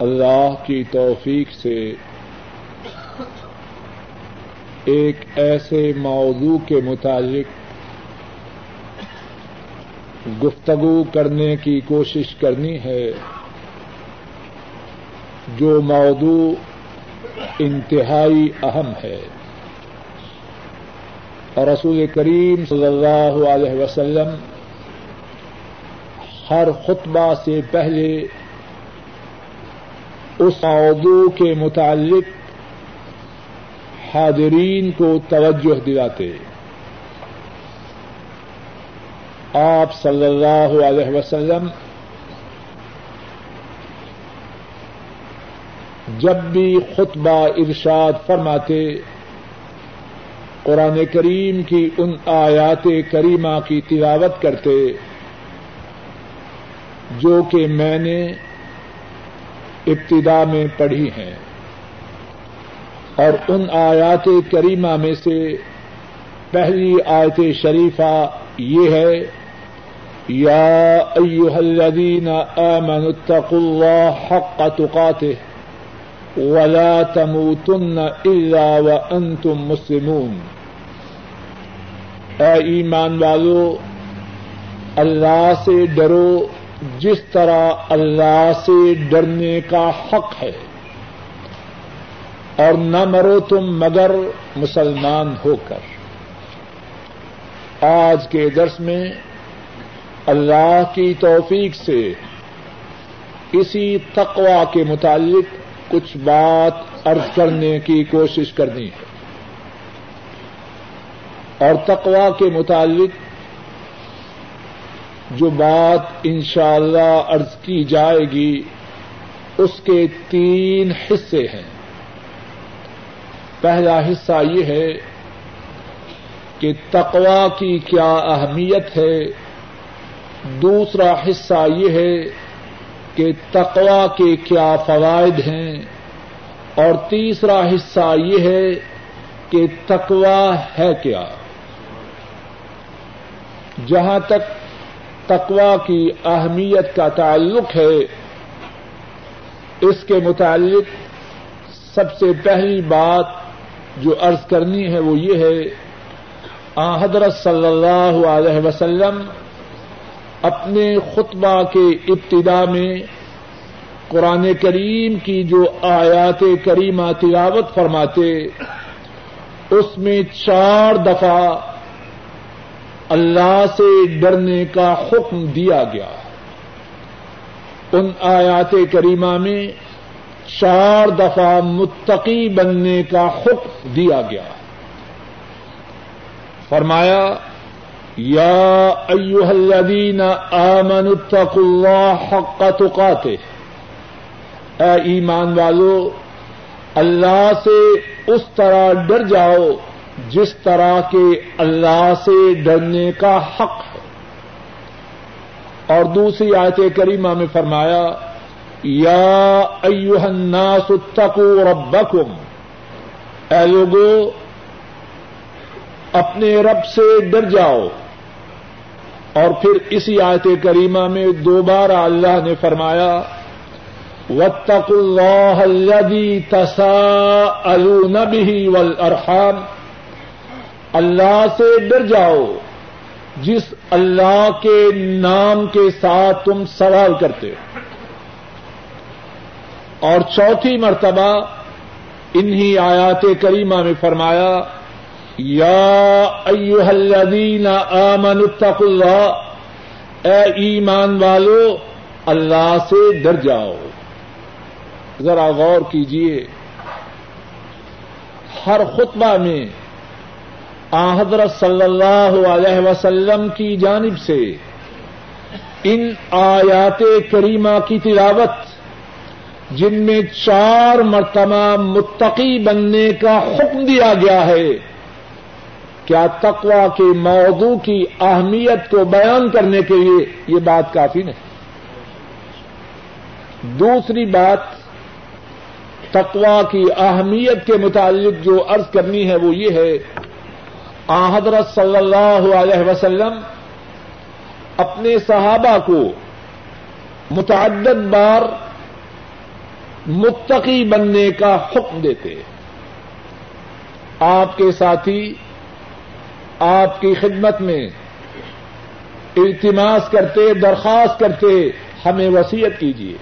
اللہ کی توفیق سے ایک ایسے موضوع کے متعلق گفتگو کرنے کی کوشش کرنی ہے جو موضوع انتہائی اہم ہے۔ اور رسول کریم صلی اللہ علیہ وسلم ہر خطبہ سے پہلے اس موضوع کے متعلق حاضرین کو توجہ دلاتے آپ صلی اللہ علیہ وسلم جب بھی خطبہ ارشاد فرماتے، قرآن کریم کی ان آیات کریمہ کی تلاوت کرتے، جو کہ میں نے ابتدا میں پڑھی ہیں۔ اور ان آیات کریمہ میں سے پہلی آیت شریفہ یہ ہے، یا ایوہ الذین آمنوا اتقوا اللہ حق تقاته ولا تموتن الا وانتم مسلمون۔ اے ایمان والو، اللہ سے ڈرو جس طرح اللہ سے ڈرنے کا حق ہے اور نہ مرو تم مگر مسلمان ہو کر۔ آج کے درس میں اللہ کی توفیق سے اسی تقوا کے متعلق کچھ بات ارض کرنے کی کوشش کرنی ہے۔ اور تقوا کے متعلق جو بات انشاءاللہ اللہ ارض کی جائے گی، اس کے تین حصے ہیں۔ پہلا حصہ یہ ہے کہ تقوا کی کیا اہمیت ہے۔ دوسرا حصہ یہ ہے کہ تقوا کے کیا فوائد ہیں۔ اور تیسرا حصہ یہ ہے کہ تقوا ہے کیا۔ جہاں تک تقوا کی اہمیت کا تعلق ہے۔ اس کے متعلق سب سے پہلی بات جو عرض کرنی ہے وہ یہ ہے، آ حضرت صلی اللہ علیہ وسلم اپنے خطبہ کے ابتدا میں قرآن کریم کی جو آیات کریمہ تلاوت فرماتے، اس میں چار دفعہ اللہ سے ڈرنے کا حکم دیا گیا۔ ان آیات کریمہ میں چار دفعہ متقی بننے کا حکم دیا گیا۔ فرمایا، یا ایوہ الذین آمنوا اتقوا اللہ حق تقاتے اے ایمان والو، اللہ سے اس طرح ڈر جاؤ جس طرح کے اللہ سے ڈرنے کا حق ہے۔ اور دوسری آیت کریمہ میں فرمایا، یا ایوہ الناس اتقوا ربکم۔ اے لوگو، اپنے رب سے ڈر جاؤ۔ اور پھر اسی آیت کریمہ میں دوبارہ اللہ نے فرمایا وطق اللہ تسا النبی والارحام اللہ سے ڈر جاؤ۔ جس اللہ کے نام کے ساتھ تم سوال کرتے ہو۔ اور چوتھی مرتبہ انہی آیات کریمہ میں فرمایا، یا ایوہ الذین آمنوا اتقوا اللہ۔ اے ایمان والو، اللہ سے ڈر جاؤ۔ ذرا غور کیجیے ہر خطبہ میں آ حضرت صلی اللہ علیہ وسلم کی جانب سے ان آیات کریمہ کی تلاوت، جن میں چار مرتبہ متقی بننے کا حکم دیا گیا ہے۔ کیا تقوا کے موضوع کی اہمیت کو بیان کرنے کے لیے یہ بات کافی نہیں۔ دوسری بات تقوا کی اہمیت کے متعلق جو عرض کرنی ہے وہ یہ ہے آ حضرت صلی اللہ علیہ وسلم اپنے صحابہ کو متعدد بار متقی بننے کا حکم دیتے۔ آپ کے ساتھی، آپ کی خدمت میں التماس کرتے، درخواست کرتے، ہمیں وسیعت کیجیے۔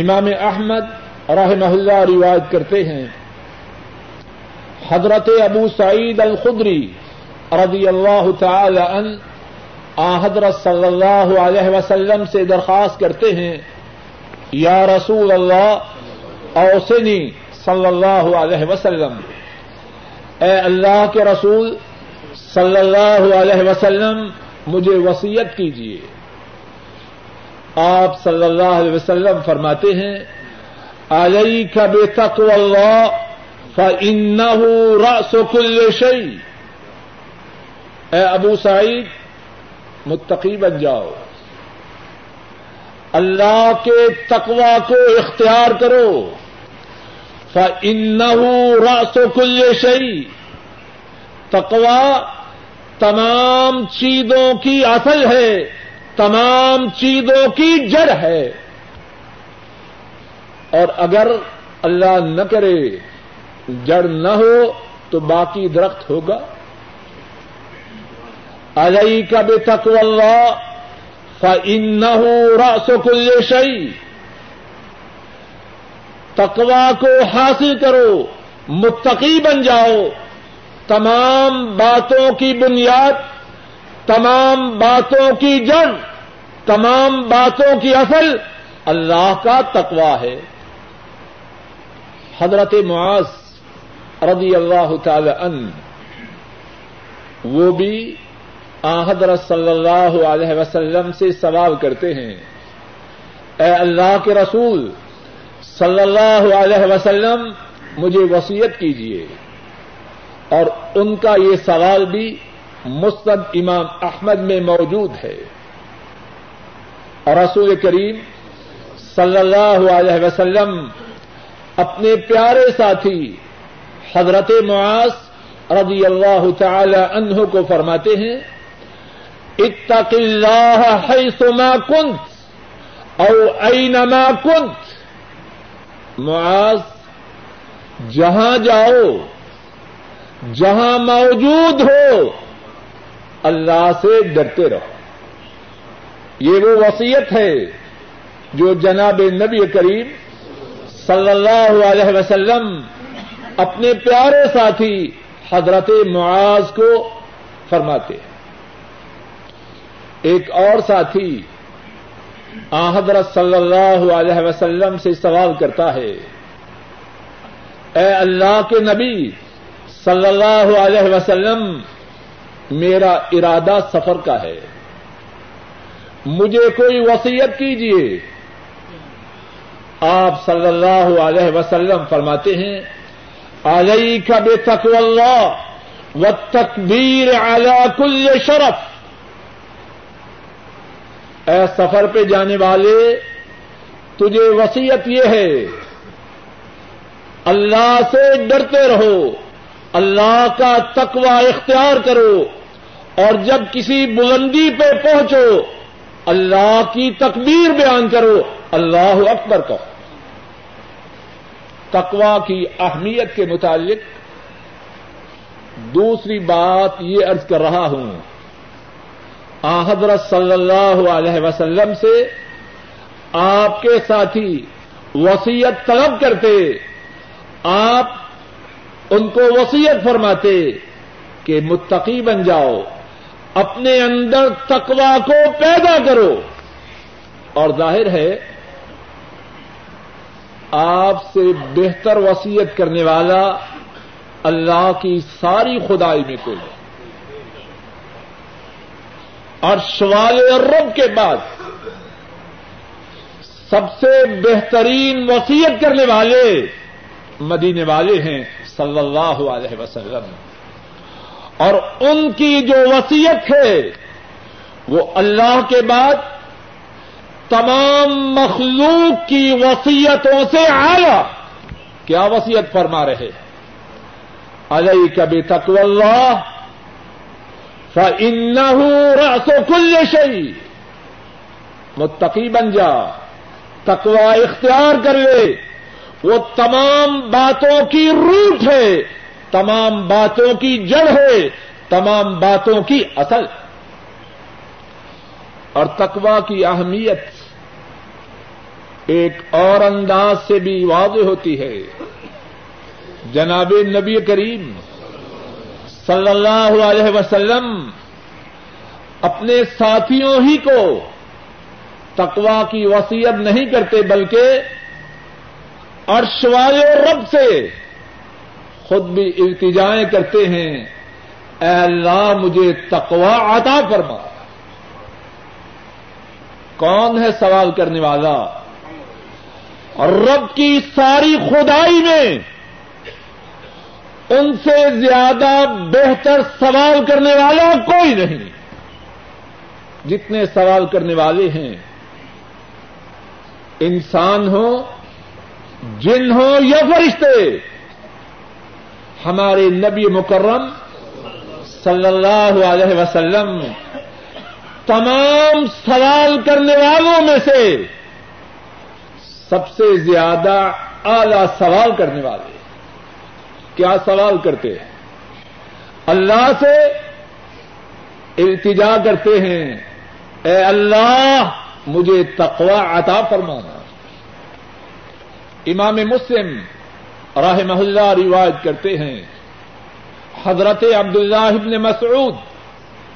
امام احمد رحمہ اللہ روایت کرتے ہیں حضرت ابو سعید الخدری رضی اللہ تعالی ان حضرت صلی اللہ علیہ وسلم سے درخواست کرتے ہیں، یا رسول اللہ اوسنی صلی اللہ علیہ وسلم۔ اے اللہ کے رسول صلی اللہ علیہ وسلم، مجھے وسیعت کیجیے۔ آپ صلی اللہ علیہ وسلم فرماتے ہیں علیہ کا بے تک اللہ فن رس کل شعی اے ابو سعید، متقی بن جاؤ۔ اللہ کے تقوا کو اختیار کرو۔ فن رس کل شعی تقوا تمام چیزوں کی اصل ہے، تمام چیزوں کی جڑ ہے۔ اور اگر اللہ نہ کرے جڑ نہ ہو تو باقی درخت ہوگا۔ اجئی کا بے تک اللہ فن نہ ہو راس کل شعی تقوا کو حاصل کرو، متقی بن جاؤ۔ تمام باتوں کی بنیاد، تمام باتوں کی جڑ، تمام باتوں کی اصل اللہ کا تقوا ہے۔ حضرت معاذ رضی اللہ تعالی ان وہ بھی حضرت صلی اللہ علیہ وسلم سے سوال کرتے ہیں۔ اے اللہ کے رسول صلی اللہ علیہ وسلم، مجھے وسیعت کیجیے اور ان کا یہ سوال بھی مستد امام احمد میں موجود ہے۔ اور رسول کریم صلی اللہ علیہ وسلم، اپنے پیارے ساتھی حضرت معاذ رضی اللہ تعالی عنہ کو فرماتے ہیں، اتق اللہ حیث ما کنت، او اینما کنت. معاذ، جہاں جاؤ، جہاں موجود ہو، اللہ سے ڈرتے رہو۔ یہ وہ وسیعت ہے جو جناب نبی کریم صلی اللہ علیہ وسلم اپنے پیارے ساتھی حضرت معاذ کو فرماتے ایک اور ساتھی آ حضرت صلی اللہ علیہ وسلم سے سوال کرتا ہے، اے اللہ کے نبی صلی اللہ علیہ وسلم، میرا ارادہ سفر کا ہے۔ مجھے کوئی وسیعت کیجیے آپ صلی اللہ علیہ وسلم فرماتے ہیں علیہ کا بے تقو اللہ و تقبیر اعلی کل شرف. اے سفر پہ جانے والے، تجھے وسیعت یہ ہے، اللہ سے ڈرتے رہو، اللہ کا تقوی اختیار کرو، اور جب کسی بلندی پہ پہنچو، اللہ کی تکبیر بیان کرو، اللہ اکبر کہو۔ تقوا کی اہمیت کے متعلق دوسری بات یہ ارض کر رہا ہوں۔ آ، حضرت صلی اللہ علیہ وسلم سے آپ کے ساتھی وسیعت طلب کرتے، آپ ان کو وسیعت فرماتے کہ متقی بن جاؤ، اپنے اندر تقوا کو پیدا کرو۔ اور ظاہر ہے آپ سے بہتر وسیعت کرنے والا اللہ کی ساری خدائی میں کوئی اور شوال رب کے بعد سب سے بہترین وسیعت کرنے والے مدینے والے ہیں صلی اللہ علیہ وسلم۔ اور ان کی جو وسیعت ہے وہ اللہ کے بعد تمام مخلوق کی وسیعتوں سے آیا کیا وسیعت فرما رہے؟ علیہ کبھی تقو اللہ فن رسو کل شعی متقی بن جا تقوا اختیار کر لے۔ وہ تمام باتوں کی روٹ ہے، تمام باتوں کی جڑ ہے، تمام باتوں کی اصل۔ اور تقوا کی اہمیت ایک اور انداز سے بھی واضح ہوتی ہے۔ جناب نبی کریم صلی اللہ علیہ وسلم اپنے ساتھیوں ہی کو تقوا کی وصیت نہیں کرتے بلکہ عرش والے رب سے خود بھی التجائیں کرتے ہیں۔ اے اللہ مجھے تقوا عطا فرما۔ کون ہے سوال کرنے والا؟ اور رب کی ساری خدائی میں ان سے زیادہ بہتر سوال کرنے والا کوئی نہیں۔ جتنے سوال کرنے والے ہیں، انسان ہو، جن ہو یا فرشتے، ہمارے نبی مکرم صلی اللہ علیہ وسلم تمام سوال کرنے والوں میں سے سب سے زیادہ اعلی سوال کرنے والے کیا سوال کرتے ہیں؟ اللہ سے التجا کرتے ہیں۔ اے اللہ، مجھے تقوا عطا فرمانا۔ امام مسلم راہ محلہ روایت کرتے ہیں۔ حضرت عبد اللہ مسعود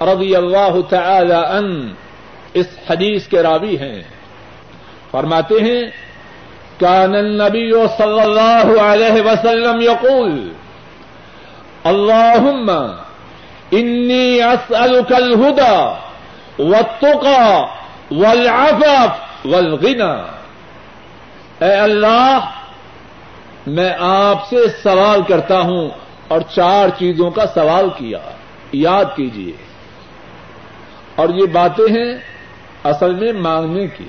رضی اللہ تعالی ان اس حدیث کے راوی ہیں۔ فرماتے ہیں كان النبي صلى الله عليه وسلم يقول اللهم إني أسألك الهدى والتقى والعفاف والغنى اے اللہ، میں آپ سے سوال کرتا ہوں اور چار چیزوں کا سوال کیا، یاد کیجیے اور یہ باتیں ہیں اصل میں مانگنے کی۔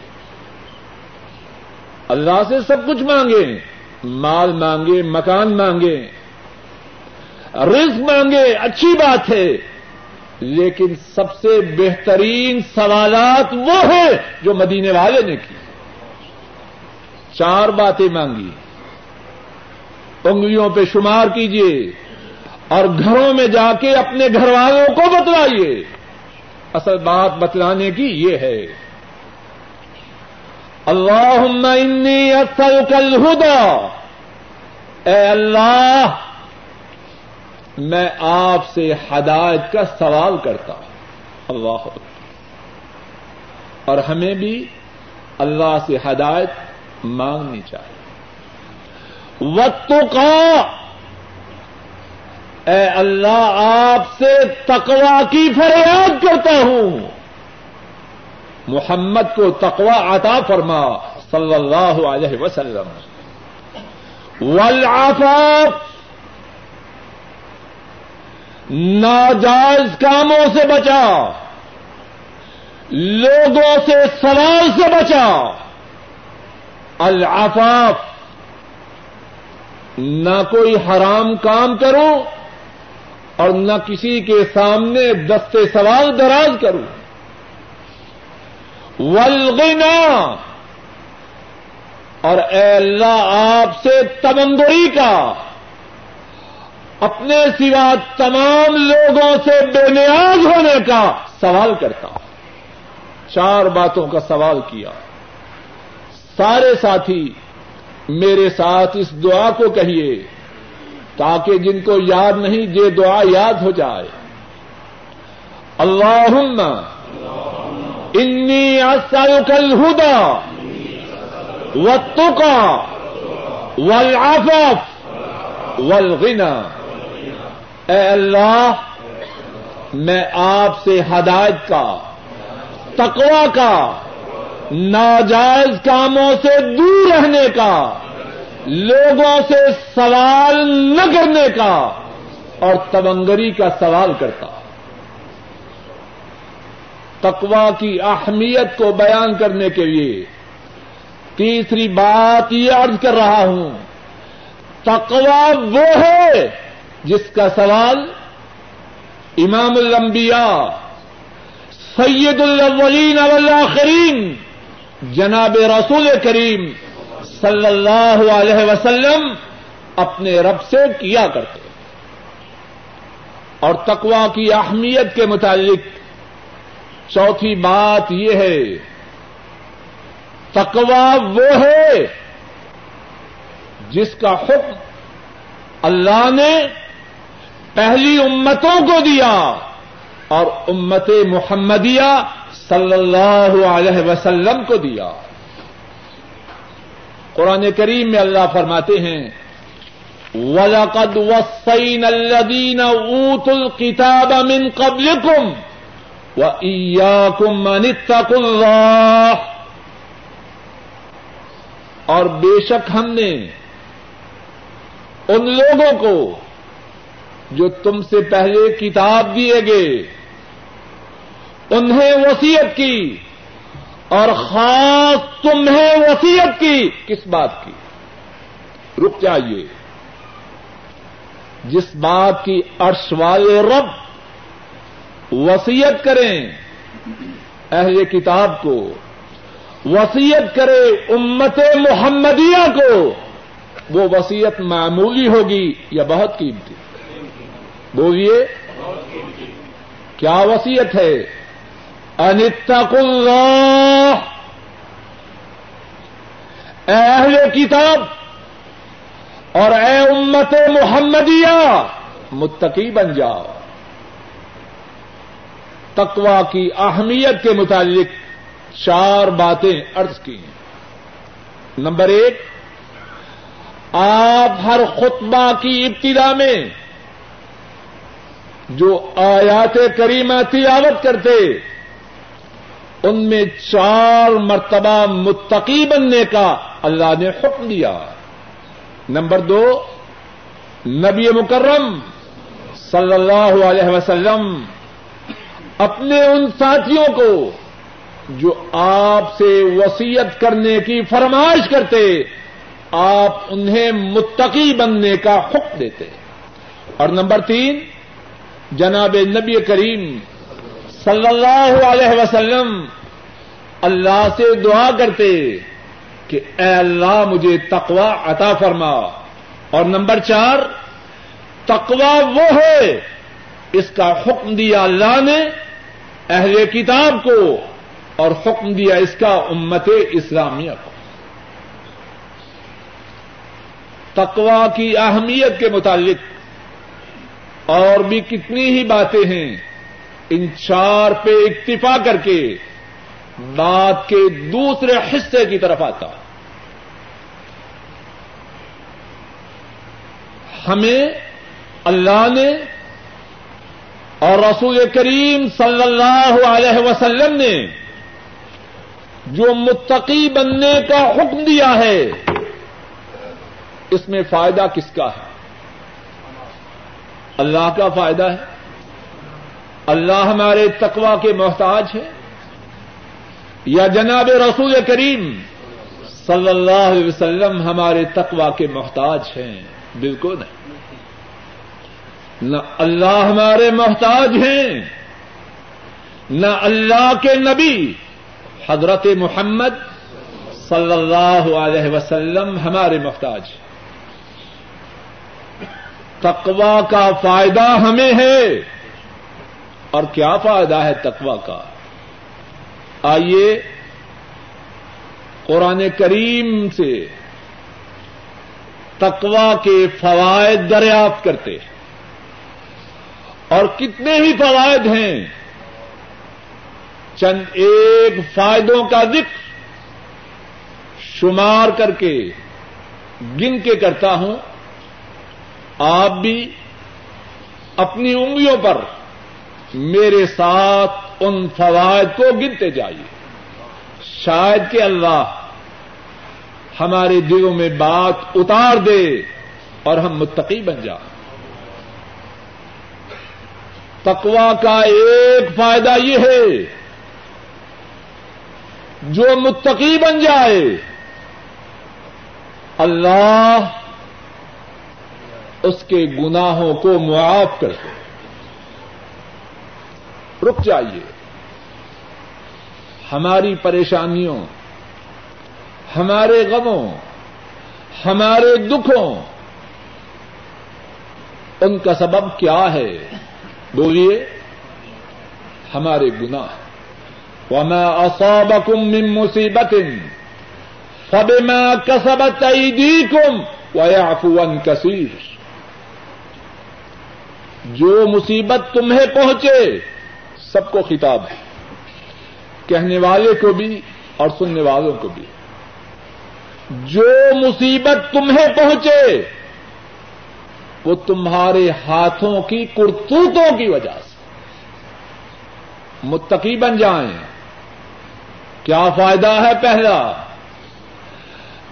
اللہ سے سب کچھ مانگے، مال مانگے، مکان مانگے، رزق مانگے، اچھی بات ہے، لیکن سب سے بہترین سوالات وہ ہیں جو مدینے والے نے کی چار باتیں مانگی۔ انگلیوں پہ شمار کیجیے اور گھروں میں جا کے اپنے گھر والوں کو بتلائیے۔ اصل بات بتلانے کی یہ ہے۔ اللہ انی اسلک الہدا اے اللہ، میں آپ سے ہدایت کا سوال کرتا ہوں۔ اللہ اور ہمیں بھی اللہ سے ہدایت مانگنی چاہیے۔ وقت کا اے اللہ، آپ سے تقوا کی فریاد کرتا ہوں۔ محمد کو تقوا عطا فرما، صلی اللہ علیہ وسلم۔ والعفاف، ناجائز کاموں سے بچا۔ لوگوں سے سوال سے بچا۔ العفاف، نہ کوئی حرام کام کروں اور نہ کسی کے سامنے دستے سوال دراز کروں۔ ولغنا اور اے اللہ، آپ سے تمندری کا۔ اپنے سوا تمام لوگوں سے بے نیاز ہونے کا سوال کرتا چار باتوں کا سوال کیا۔ سارے ساتھی، میرے ساتھ اس دعا کو کہیے۔ تاکہ جن کو یاد نہیں یہ دعا یاد ہو جائے۔ اللہ انی اسالک الہدا والتقى والعفاف والغنى اے اللہ، میں آپ سے ہدایت کا تقوا کا، ناجائز کاموں سے دور رہنے کا لوگوں سے سوال نہ کرنے کا اور تبنگری کا سوال کرتا۔ تقوا کی اہمیت کو بیان کرنے کے لیے تیسری بات یہ عرض کر رہا ہوں تقوا وہ ہے جس کا سوال امام الانبیاء، سید الاولین والآخرین، جناب رسول کریم صلی اللہ علیہ وسلم اپنے رب سے کیا کرتے اور تقوا کی اہمیت کے متعلق چوتھی بات یہ ہے تقوا وہ ہے جس کا حکم اللہ نے پہلی امتوں کو دیا اور امت محمدیہ صلی اللہ علیہ وسلم کو دیا۔ قرآن کریم میں اللہ فرماتے ہیں، وَلَقَدْ وَصَّيْنَا الَّذِينَ أُوتُوا الْكِتَابَ مِنْ قَبْلِكُمْ وَإِيَّاكُمْ مَنِ اتَّقُوا اللَّهِ۔ اور بے شک ہم نے ان لوگوں کو جو تم سے پہلے کتاب دیے گئے، انہیں وسیعت کی۔ اور خاص تمہیں وسیعت کی کس بات کی؟ رک جائیے۔ جس بات کی عرش والے رب وسیعت کریں اہل کتاب کو وسیعت کرے امت محمدیہ کو وہ وسیعت معمولی ہوگی یا بہت قیمتی؟ بولیے۔ کیا وسیعت ہے؟ انتق اللہ اے اہل کتاب اور اے امت محمدیہ، متقی بن جاؤ۔ تقوا کی اہمیت کے متعلق چار باتیں ارض کی ہیں۔ نمبر ایک، آپ ہر خطبہ کی ابتدا میں جو آیات کریمہ تلاوت کرتے ان میں چار مرتبہ متقی بننے کا اللہ نے حکم دیا۔ نمبر دو، نبی مکرم صلی اللہ علیہ وسلم اپنے ان ساتھیوں کو جو آپ سے وسیعت کرنے کی فرمائش کرتے، آپ انہیں متقی بننے کا حکم دیتے۔ اور نمبر تین، جناب نبی کریم صلی اللہ علیہ وسلم اللہ سے دعا کرتے کہ اے اللہ مجھے تقوا عطا فرما۔ اور نمبر چار تقوا وہ ہے، اس کا حکم دیا اللہ نے اہل کتاب کو اور حکم دیا اس کا امت اسلامیہ کو۔ تقوا کی اہمیت کے متعلق اور بھی کتنی ہی باتیں ہیں۔ ان چار پہ اکتفا کر کے بات کے دوسرے حصے کی طرف آتا۔ ہمیں اللہ نے اور رسول کریم صلی اللہ علیہ وسلم نے جو متقی بننے کا حکم دیا ہے، اس میں فائدہ کس کا ہے؟ اللہ کا فائدہ ہے۔ اللہ ہمارے تقوا کے محتاج ہے یا جناب رسول کریم صلی اللہ علیہ وسلم ہمارے تقوا کے محتاج ہیں۔ بالکل۔ نہیں نہ اللہ ہمارے محتاج ہیں، نہ اللہ کے نبی حضرت محمد صلی اللہ علیہ وسلم ہمارے محتاج تقوا کا فائدہ ہمیں ہے۔ اور کیا فائدہ ہے تقوا کا؟ آئیے قرآن کریم سے تقوا کے فوائد دریافت کرتے اور کتنے ہی فوائد ہیں، چند ایک فائدوں کا ذکر شمار کر کے گن کے کرتا ہوں۔ آپ بھی اپنی انگلیوں پر میرے ساتھ ان فوائد کو گنتے جائیے۔ شاید کہ اللہ ہمارے دلوں میں بات اتار دے اور ہم متقی بن جائیں۔ تقوا کا ایک فائدہ یہ ہے، جو متقی بن جائے، اللہ اس کے گناہوں کو معاف کر دے رک جائیے۔ ہماری پریشانیوں، ہمارے غموں، ہمارے دکھوں، ان کا سبب کیا ہے؟ بولیے، ہمارے گناہ۔ وما اصابكم من مصیبت فبما كسبت ايديكم ويعفو عن كثير۔ جو مصیبت تمہیں پہنچے سب کو خطاب ہے۔ کہنے والے کو بھی اور سننے والوں کو بھی۔ جو مصیبت تمہیں پہنچے، وہ تمہارے ہاتھوں کی کرتوتوں کی وجہ سے۔ متقی بن جائیں۔ کیا فائدہ ہے پہلا؟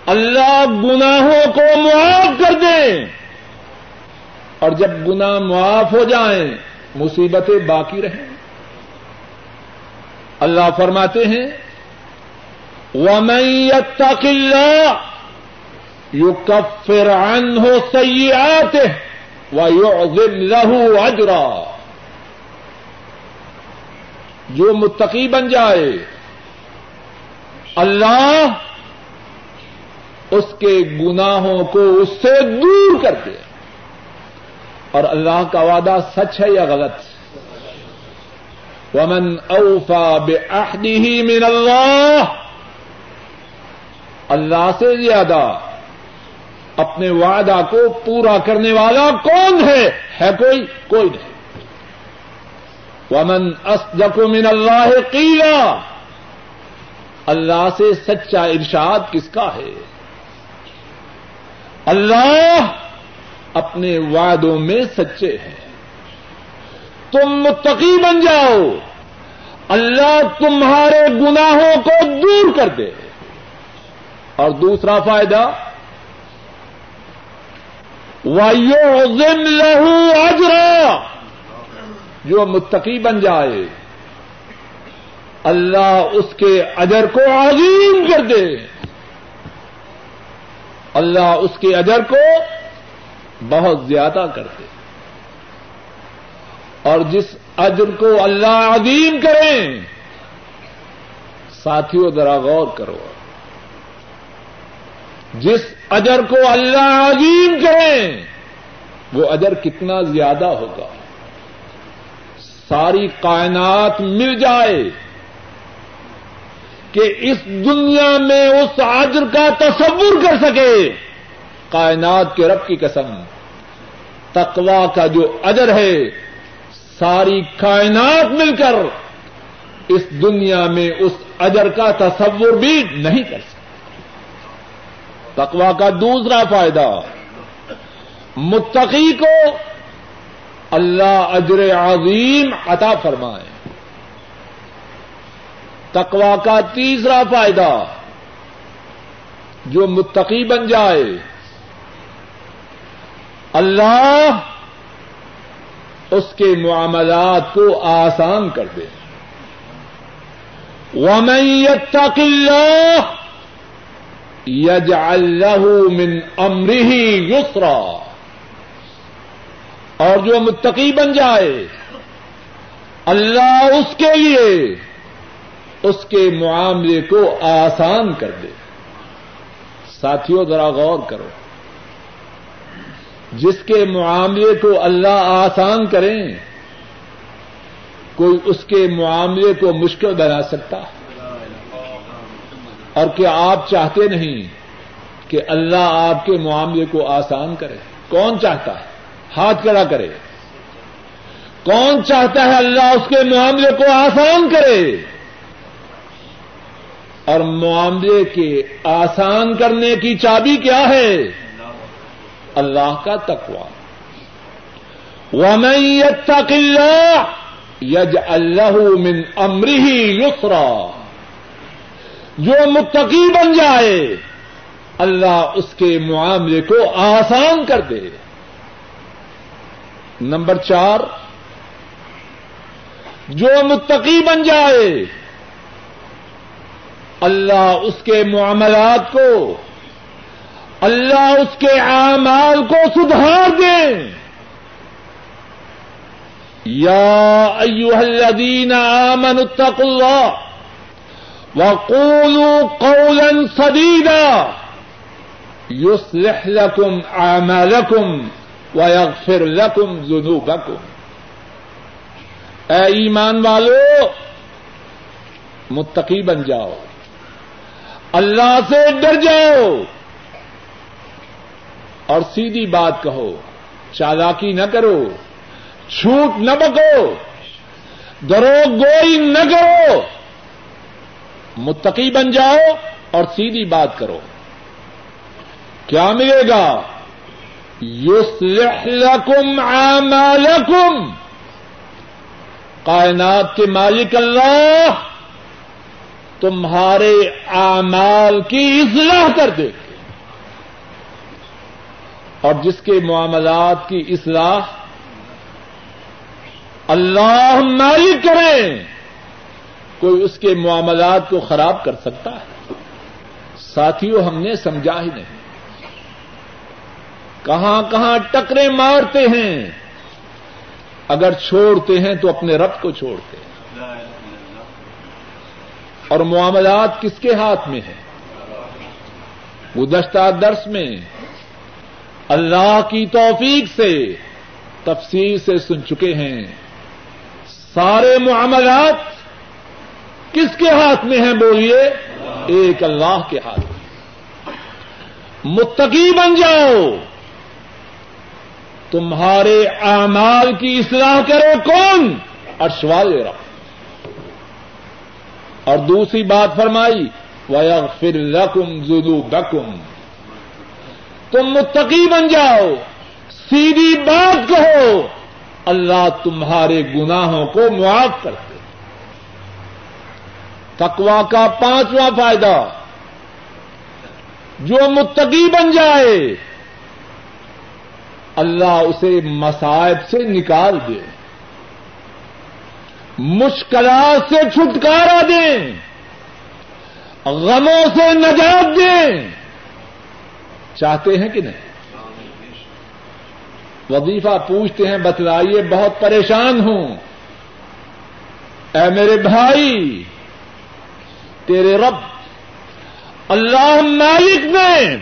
اللہ گناہوں کو معاف کر دیں۔ اور جب گناہ معاف ہو جائیں، مصیبتیں باقی رہیں۔ اللہ فرماتے ہیں، وَمَن يَتَّقِ اللَّهَ يُكَفِّرْ عَنْهُ سَيِّئَاتِهِ وَيُعْظِمْ لَهُ أَجْرًا۔ جو متقی بن جائے، اللہ اس کے گناہوں کو اس سے دور کر دے۔ اور اللہ کا وعدہ سچ ہے یا غلط؟ ومن اوفا بے من اللہ اللہ سے زیادہ اپنے وعدہ کو پورا کرنے والا کون ہے؟ ہے کوئی؟ کوئی نہیں۔ ومن اصدق من اللہ قیلا، اللہ سے سچا ارشاد کس کا ہے؟ اللہ اپنے وعدوں میں سچے ہیں۔ تم متقی بن جاؤ۔ اللہ تمہارے گناہوں کو دور کر دے۔ اور دوسرا فائدہ وایو لہو اجرا جو متقی بن جائے، اللہ اس کے اجر کو عظیم کر دے۔ اللہ اس کے اجر کو بہت زیادہ کر دے۔ اور جس اجر کو اللہ عظیم کریں ساتھیوں، ذرا غور کرو۔ جس اجر کو اللہ عظیم کریں وہ اجر کتنا زیادہ ہوگا۔ ساری کائنات مل جائے کہ اس دنیا میں اس عجر کا تصور کر سکے۔ کائنات کے رب کی قسم تقوا کا جو اجر ہے ساری کائنات مل کر اس دنیا میں اس اجر کا تصور بھی نہیں کر سکتے۔ تقوا کا دوسرا فائدہ، متقی کو اللہ اجر عظیم عطا فرمائے۔ تقوا کا تیسرا فائدہ، جو متقی بن جائے، اللہ اس کے معاملات کو آسان کر دے۔ ومن يتق الله يجعل له من امره يسرا۔ اور جو متقی بن جائے، اللہ اس کے لیے اس کے معاملے کو آسان کر دے۔ ساتھیوں، ذرا غور کرو۔ جس کے معاملے کو اللہ آسان کریں، کوئی اس کے معاملے کو مشکل بنا سکتا۔ اور کیا آپ چاہتے نہیں کہ اللہ آپ کے معاملے کو آسان کرے؟ کون چاہتا ہے؟ ہاتھ کھڑا کرے۔ کون چاہتا ہے اللہ اس کے معاملے کو آسان کرے؟ اور معاملے کے آسان کرنے کی چابی کیا ہے؟ اللہ کا تقوا ومن يتق الله يجعل له من امره يسرا۔ جو متقی بن جائے، اللہ اس کے معاملے کو آسان کر دے۔ نمبر چار، جو متقی بن جائے، اللہ اس کے معاملات کو اللہ اس کے اعمال کو سدھار دے۔ یا الذین آمنوا اتقوا اللہ وقولوا قولا سديدا يصلح لكم أعمالكم ويغفر لكم ذنوبكم اے ایمان والو، متقی بن جاؤ۔ اللہ سے ڈر جاؤ۔ اور سیدھی بات کہو، چالاکی نہ کرو چھوٹ نہ بکو درو گوئی نہ کرو۔ متقی بن جاؤ اور سیدھی بات کرو۔ کیا ملے گا؟ یوسلح لکم اعمالکم۔ کائنات کے مالک اللہ، تمہارے اعمال کی اصلاح کر دے۔ گا اور جس کے معاملات کی اصلاح اللہ مالک کریں، کوئی اس کے معاملات کو خراب کر سکتا ہے۔ ساتھیوں ہم نے سمجھا ہی نہیں۔ کہاں کہاں ٹکرے مارتے ہیں۔ اگر چھوڑتے ہیں تو اپنے رب کو چھوڑتے ہیں۔ اور معاملات کس کے ہاتھ میں ہیں؟ گزشتہ درس میں۔ اللہ کی توفیق سے تفصیل سے سن چکے ہیں۔ سارے معاملات کس کے ہاتھ میں ہیں بولیے؟ ایک اللہ کے ہاتھ میں۔ متقی بن جاؤ۔ تمہارے اعمال کی اصلاح کرے کون؟ ارشوالے رکھ اور دوسری بات فرمائی، وَيَغْفِرْ لَكُمْ ذُنُوبَكُمْ۔ تم متقی بن جاؤ، سیدھی بات کہو، اللہ تمہارے گناہوں کو معاف کرتے۔ تقوا کا پانچواں فائدہ، جو متقی بن جائے، اللہ اسے مسائب سے نکال دے، مشکلات سے چھٹکارا دیں غموں سے نجات دیں چاہتے ہیں کہ نہیں؟ وظیفہ پوچھتے ہیں، بتلائیے، بہت پریشان ہوں۔ اے میرے بھائی، تیرے رب، اللہ مالک نے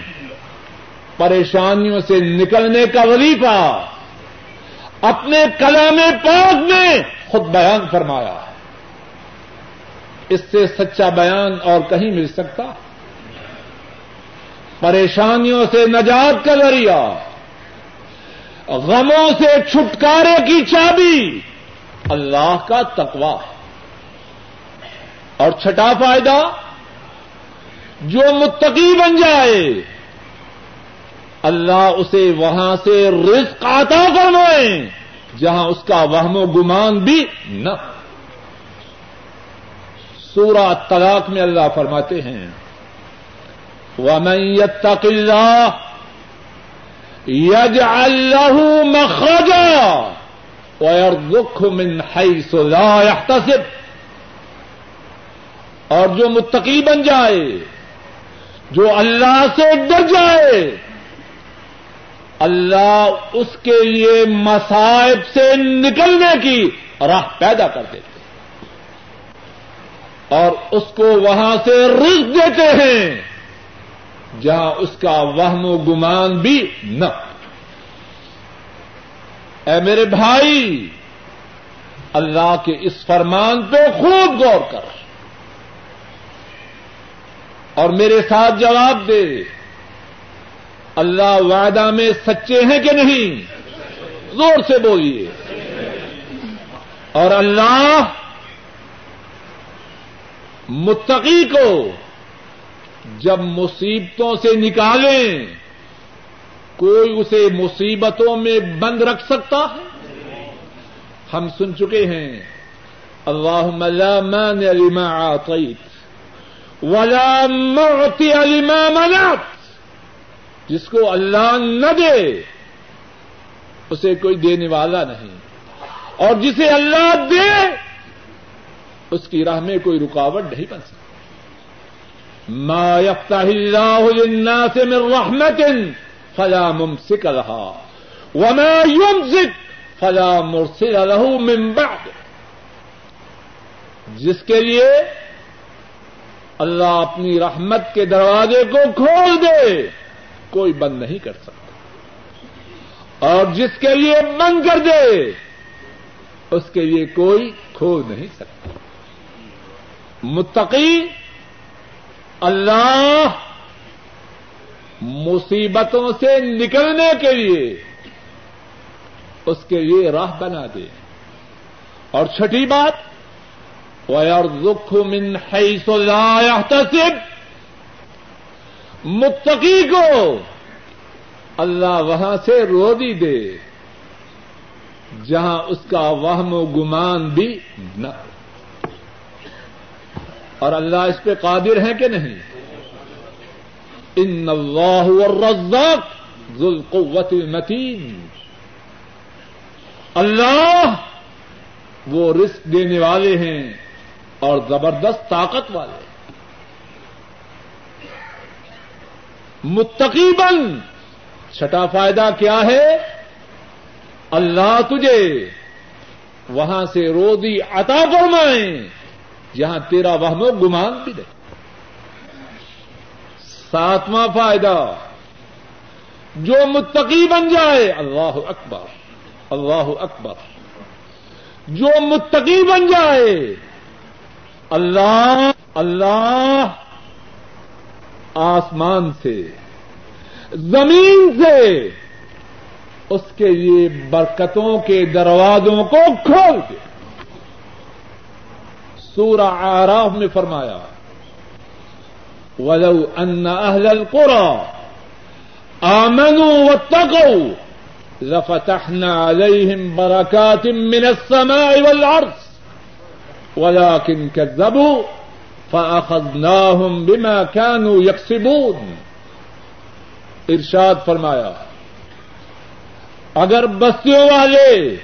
پریشانیوں سے نکلنے کا وظیفہ اپنے کلام پاک میں خود بیان فرمایا اس سے سچا بیان اور کہیں مل سکتا؟ پریشانیوں سے نجات کا ذریعہ، غموں سے چھٹکارے کی چابی۔ اللہ کا تقوا ہے۔ اور چھٹا فائدہ، جو متقی بن جائے، اللہ اسے وہاں سے رزق آتا فرمائے، جہاں اس کا وہم و گمان بھی نہ سورہ طلاق میں اللہ فرماتے ہیں وَمَن يَتَّقِ اللَّهِ يَجْعَل لَّهُ مَخْرَجًا وَيَرْزُقْهُ مِنْ حَيْثُ لَا يَحْتَسِبُ اور جو متقی بن جائے، جو اللہ سے ڈر جائے، اللہ اس کے لیے مسائب سے نکلنے کی راہ پیدا کر دیتے اور اس کو وہاں سے رزق دیتے ہیں۔ جہاں اس کا وہم و گمان بھی نہ اے میرے بھائی، اللہ کے اس فرمان پہ خوب غور کر۔ اور میرے ساتھ جواب دے۔ اللہ وعدہ میں سچے ہیں کہ نہیں؟ زور سے بولیے۔ اور اللہ متقی کو جب مصیبتوں سے نکالیں، کوئی اسے مصیبتوں میں بند رکھ سکتا ہے؟ ہم سن چکے ہیں۔ اللہ ملام علیما آتیت ولا معطی علیما منات جس کو اللہ نہ دے، اسے کوئی دینے والا نہیں۔ اور جسے اللہ دے، اس کی راہ میں کوئی رکاوٹ نہیں بن سکتی۔ ما يفتح الله للناس من رحمة فلا ممسك لها وما يمسك فلا مرسل له من بعد جس کے لیے اللہ اپنی رحمت کے دروازے کو کھول دے، کوئی بند نہیں کر سکتا۔ اور جس کے لیے بند کر دے، اس کے لیے کوئی کھول نہیں سکتا۔ متقی اللہ مصیبتوں سے نکلنے کے لیے اس کے لیے راہ بنا دے۔ اور چھٹی بات وَيَرْزُقْهُ مِنْ حَيْثُ لَا يَحْتَسِبْ۔ متقی کو اللہ وہاں سے روزی دے، جہاں اس کا وہم و گمان بھی نہ ہو۔ اور اللہ اس پہ قادر ہے کہ نہیں؟ ان اللہ الرزاق ذو القوت المتین اللہ وہ رزق دینے والے ہیں اور زبردست طاقت والے۔ متقیبن چھٹا فائدہ کیا ہے؟ اللہ تجھے وہاں سے روزی عطا فرمائیں جہاں تیرا وہم و گمان بھی رہے ساتواں فائدہ، جو متقی بن جائے، اللہ اکبر اللہ اکبر۔ جو متقی بن جائے، اللہ اللہ آسمان سے، زمین سے، اس کے لیے برکتوں کے دروازوں کو کھول دے۔ سورہ آراف میں فرمایا، ولو ان اہل القرى آمنوا واتقوا لفتحنا عليهم بركات من السماء والارض ولكن كذبوا فاخذناهم بما كانوا يكسبون۔ ارشاد فرمایا، اگر بستیوں والے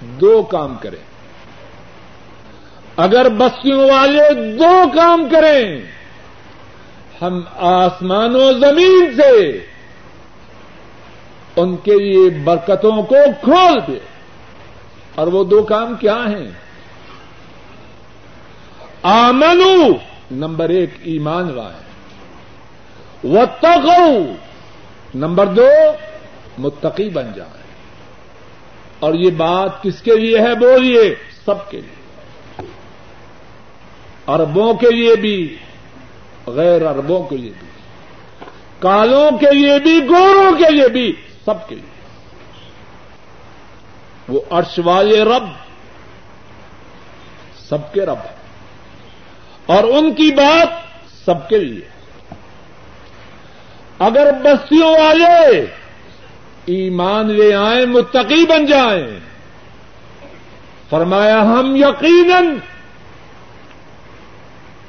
دو کام کریں اگر بستیوں والے دو کام کریں، ہم آسمان و زمین سے ان کے لیے برکتوں کو کھول دے اور وہ دو کام کیا ہیں؟ آمنو، نمبر ایک، ایمان لائے و نمبر دو، متقی بن جائے اور یہ بات کس کے لیے ہے بولیے؟ سب کے لیے۔ اربوں کے لیے بھی، غیر اربوں کے لیے بھی، کالوں کے لیے بھی، گوروں کے لیے بھی، سب کے لیے۔ وہ عرش والے رب، سب کے رب اور ان کی بات سب کے لیے اگر بستیوں والے ایمان لے آئیں، متقی بن جائیں، فرمایا ہم یقیناً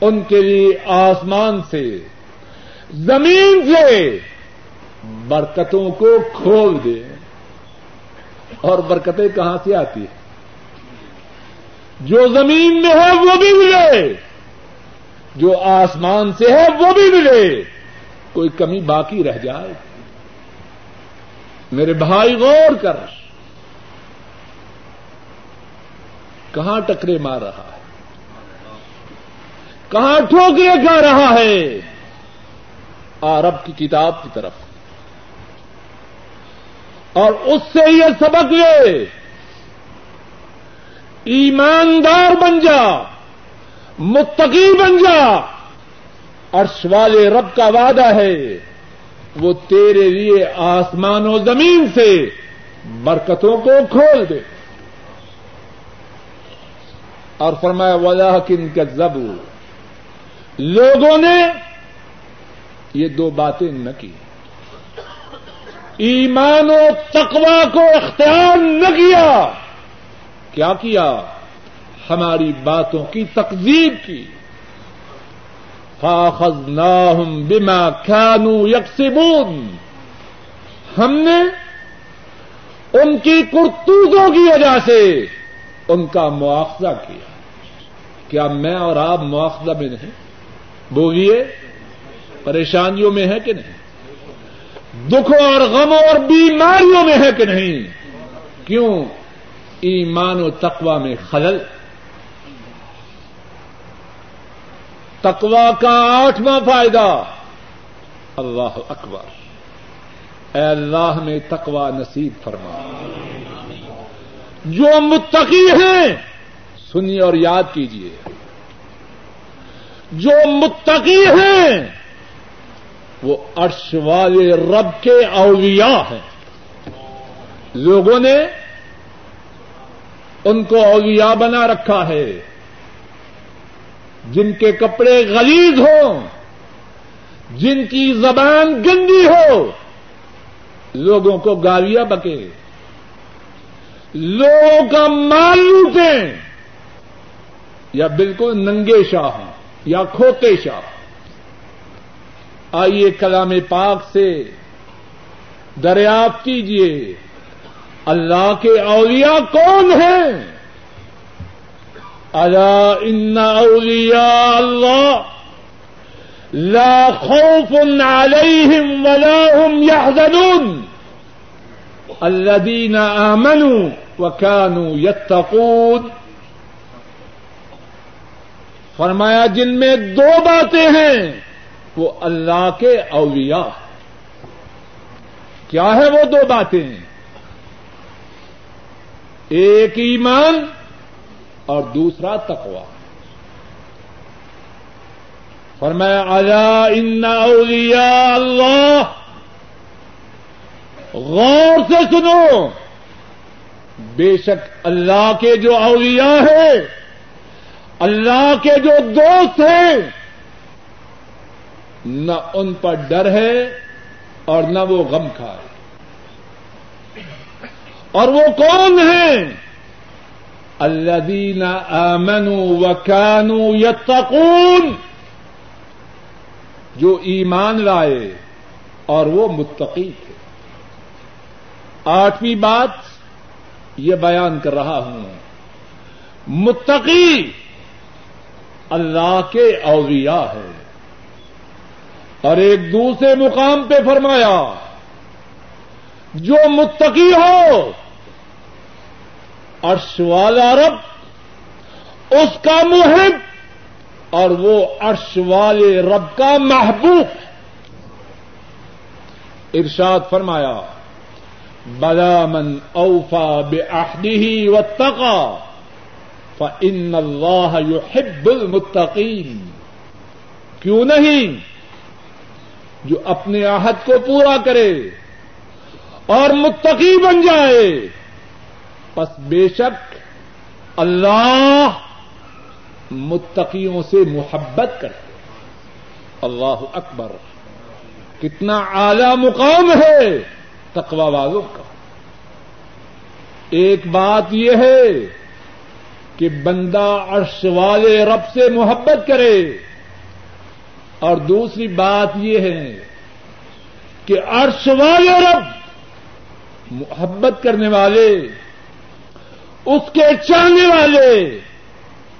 ان کے لیے آسمان سے زمین سے برکتوں کو کھول دیں اور برکتیں کہاں سے آتی ہیں؟ جو زمین میں ہے وہ بھی ملے۔ جو آسمان سے ہے وہ بھی ملے۔ کوئی کمی باقی رہ جائے۔ میرے بھائی غور کر۔ کہاں ٹکرے مار رہا ہے؟ کہاں ٹھوکرے کھا رہا ہے؟ عرب کی کتاب کی طرف۔ اور اس سے یہ سبق لے ایماندار بن جا، متقی بن جا۔ عرش والے رب کا وعدہ ہے، وہ تیرے لیے آسمان و زمین سے برکتوں کو کھول دے۔ اور فرمایا وجہ کن کا زبو لوگوں نے یہ دو باتیں نہ کی ایمان و تقوا کو اختیار نہ کیا کیا کیا ہماری باتوں کی تقزیب کی فاخذناہم بما كانوا یکسبون ہم نے ان کی کرتوزوں کی وجہ سے ان کا مواخذہ کیا کیا میں اور آپ مواخذہ میں نہیں بولیے پریشانیوں میں ہے کہ نہیں؟ دکھوں اور غموں اور بیماریوں میں ہے کہ نہیں؟ کیوں؟ ایمان و تقوا میں خلل۔ تقوا کا آٹھواں فائدہ۔ اللہ اکبر۔ اے اللہ میں تقوا نصیب فرما۔ جو متقی ہیں، سنیے اور یاد کیجیے جو متقی ہیں، وہ عرش والے رب کے اولیاء ہیں۔ لوگوں نے ان کو اولیاء بنا رکھا ہے۔ جن کے کپڑے غلیظ ہوں، جن کی زبان گندی ہو، لوگوں کو گالیاں بکے۔ لوگوں کا مال لوٹیں، یا بالکل ننگے شاہ ہوں۔ یا کھوتے شاہ۔ آئیے کلام پاک سے دریافت کیجیے اللہ کے اولیاء کون ہیں؟ اللہ ان اولیاء اللہ لا خوف عليهم ولا هم يحزنون الذين آمنوا وكانوا يتقون فرمایا جن میں دو باتیں ہیں، وہ اللہ کے اولیاء کیا ہے وہ دو باتیں؟ ایک ایمان اور دوسرا تقوا فرمایا آیا ان اولیاء اللہ غور سے سنو، بے شک اللہ کے جو اولیاء ہیں اللہ کے جو دوست ہیں، نہ ان پر ڈر ہے اور نہ وہ غم کھائے۔ اور وہ کون ہیں؟ الذین آمنوا وکانوا یتقون، جو ایمان لائے اور وہ متقی تھے۔ آٹھویں بات یہ بیان کر رہا ہوں۔ متقی اللہ کے اولیاء ہے اور ایک دوسرے مقام پہ فرمایا، جو متقی ہو، عرش والا رب، اس کا محب، اور وہ عرش والے رب کا محبوب۔ ارشاد فرمایا، بلا من اوفا بے آخری و تقا فن اللہ يحب المتقین کیوں نہیں؟ جو اپنے آہد کو پورا کرے اور متقی بن جائے۔ بس بے شک اللہ متقیوں سے محبت کرتے اللہ اکبر۔ کتنا اعلی مقام ہے تقوا والوں کا۔ ایک بات یہ ہے کہ بندہ عرش والے رب سے محبت کرے۔ اور دوسری بات یہ ہے کہ عرش والے رب محبت کرنے والے، اس کے چاہنے والے،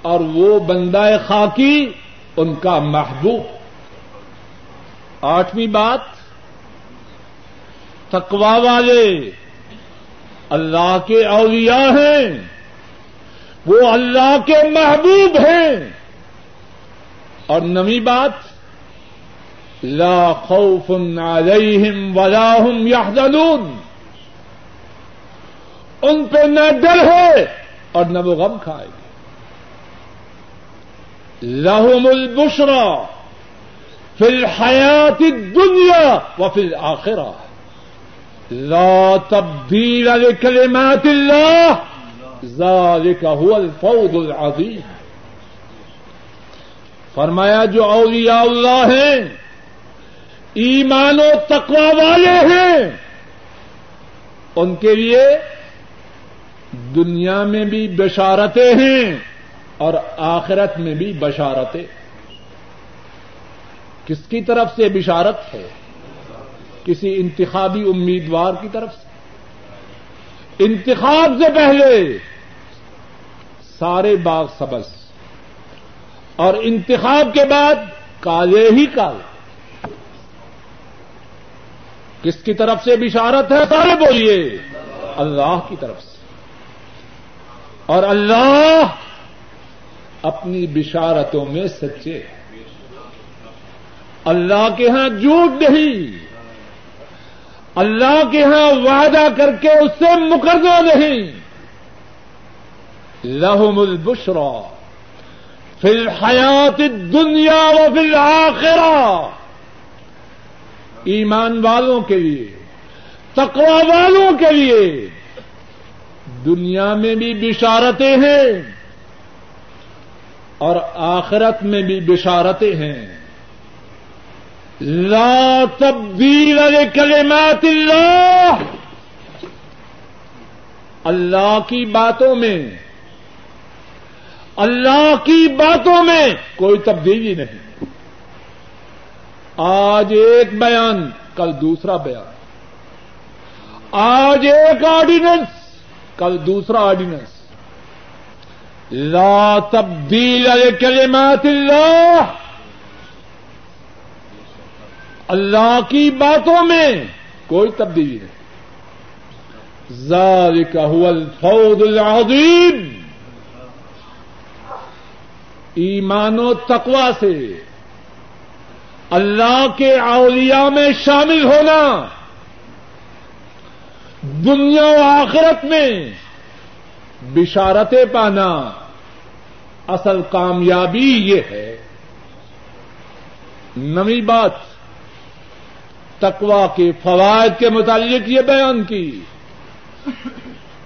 اور وہ بندہ خاکی، ان کا محبوب۔ آٹھویں بات تقوا والے۔ اللہ کے اولیاء ہیں۔ وہ اللہ کے محبوب ہیں۔ اور نوی بات، لا خوف عليهم ولا هم يحزنون ان پہ نہ ڈر ہے اور نہ وہ غم کھائے گے لهم البشرى في الحياة الدنيا وفي الآخرة لا تبديل لكلمات الله ذلك هو الفوز العظيم۔ فرمایا، جو اولیاء اللہ ہیں، ایمان و تقوا والے ہیں، ان کے لیے دنیا میں بھی بشارتیں ہیں اور آخرت میں بھی بشارتیں۔ کس کی طرف سے بشارت ہے؟ کسی انتخابی امیدوار کی طرف سے۔ انتخاب سے پہلے سارے باغ سبز۔ اور انتخاب کے بعد کالے ہی کالے۔ کس کی طرف سے بشارت ہے؟ سارے بولیے۔ اللہ کی طرف سے۔ اور اللہ اپنی بشارتوں میں سچے اللہ کے ہاں جھوٹ نہیں۔ اللہ کے ہاں وعدہ کر کے اس سے مقرضہ نہیں۔ لہم البشرا فی الحیات دنیا و فی الآخرہ ایمان والوں کے لیے تقوا والوں کے لیے دنیا میں بھی بشارتیں ہیں اور آخرت میں بھی بشارتیں ہیں۔ لا تبدیل لکلمات اللہ۔ اللہ کی باتوں میں اللہ کی باتوں میں کوئی تبدیلی نہیں۔ آج ایک بیان، کل دوسرا بیان۔ آج ایک آرڈیننس کل دوسرا آرڈیننس لا تبدیل کلمات اللہ۔ اللہ کی باتوں میں کوئی تبدیلی نہیں۔ ذالک هو الفوز العظیم۔ ایمان و تقوا سے اللہ کے اولیاء میں شامل ہونا، دنیا و آخرت میں بشارتیں پانا اصل کامیابی یہ ہے۔ نئی بات تقوا کے فوائد کے متعلق یہ بیان کی۔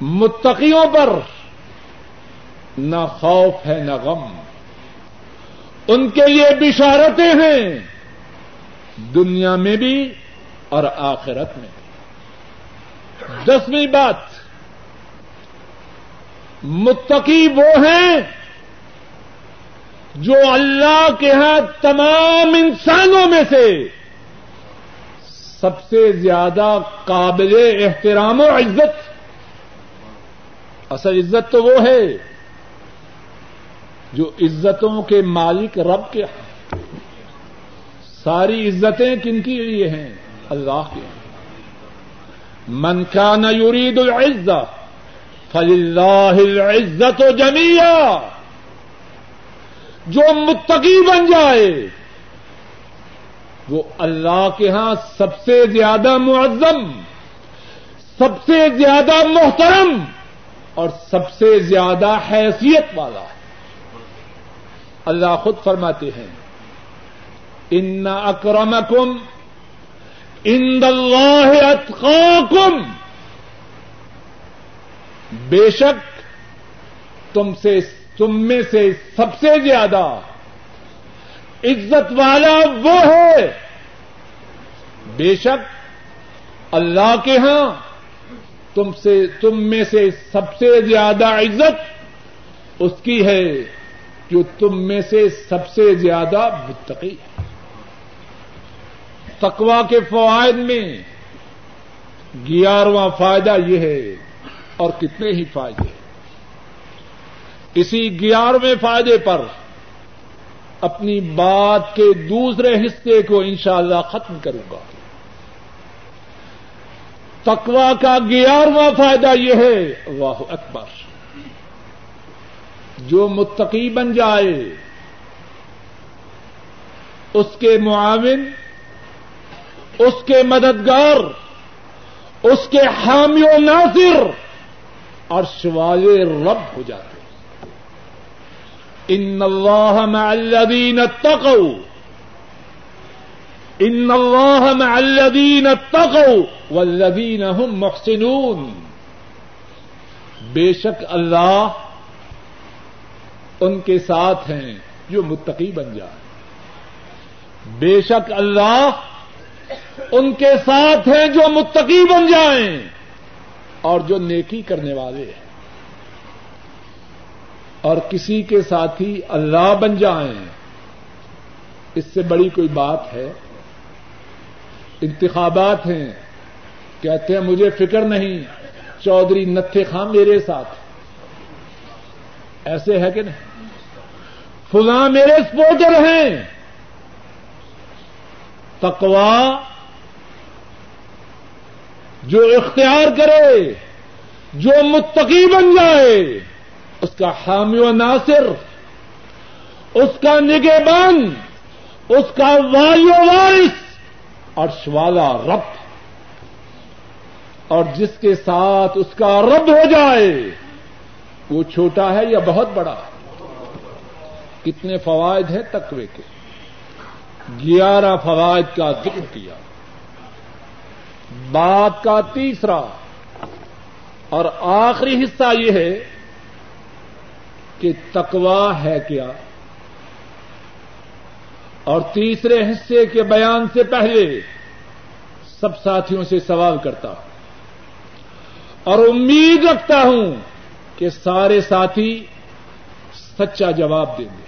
متقیوں پر نہ خوف ہے، نہ غم۔ ان کے لیے بشارتیں ہیں دنیا میں بھی اور آخرت میں دسویں بات متقی وہ ہیں جو اللہ کے ہاں تمام انسانوں میں سے سب سے زیادہ قابل احترام و عزت، اصل عزت تو وہ ہے جو عزتوں کے مالک رب کے ہیں۔ ساری عزتیں کن کی لیے ہیں؟ اللہ کے من كان يريد العزة فلله العزة جميعا جو متقی بن جائے، وہ اللہ کے ہاں سب سے زیادہ معظم، سب سے زیادہ محترم اور سب سے زیادہ حیثیت والا ہے۔ اللہ خود فرماتے ہیں۔ ان اکرمکم ان اللہ اتقاکم بے شک تم سے تم میں سے سب سے زیادہ عزت والا وہ ہے۔ بے شک اللہ کے ہاں تم سے تم میں سے سب سے زیادہ عزت اس کی ہے۔ جو تم میں سے سب سے زیادہ متقی ہے۔ تقوا کے فوائد میں گیارہواں فائدہ یہ ہے اور کتنے ہی فائدے اسی گیارہویں فائدے پر اپنی بات کے دوسرے حصے کو انشاءاللہ ختم کروں گا۔ تقوا کا گیارہواں فائدہ یہ ہے واہ اکبر۔ جو متقی بن جائے، اس کے معاون، اس کے مددگار، اس کے حامی و ناصر اور شوالے رب ہو جاتے ان اللہ مع الذین اتقوا، ان اللہ مع الذین اتقوا والذین هم محسنون۔ بے شک اللہ ان کے ساتھ ہیں جو متقی بن جائے بے شک اللہ ان کے ساتھ ہیں جو متقی بن جائیں اور جو نیکی کرنے والے ہیں۔ اور کسی کے ساتھی اللہ بن جائیں۔ اس سے بڑی کوئی بات ہے؟ انتخابات ہیں۔ کہتے ہیں مجھے فکر نہیں، چودھری نتھے خاں میرے ساتھ ایسے ہے کہ نہیں؟ فلاں میرے سپورٹر ہیں۔ تقوا جو اختیار کرے، جو متقی بن جائے، اس کا حامی و ناصر، اس کا نگہ بان اس کا وایو وارث، عرش والا رب۔ اور جس کے ساتھ اس کا رب ہو جائے وہ چھوٹا ہے یا بہت بڑا کتنے فوائد ہیں تقوی کے؟ گیارہ فوائد کا ذکر کیا۔ بات کا تیسرا اور آخری حصہ یہ ہے کہ تکوا ہے کیا؟ اور تیسرے حصے کے بیان سے پہلے سب ساتھیوں سے سوال کرتا ہوں اور امید رکھتا ہوں کہ سارے ساتھی سچا جواب دیں گے۔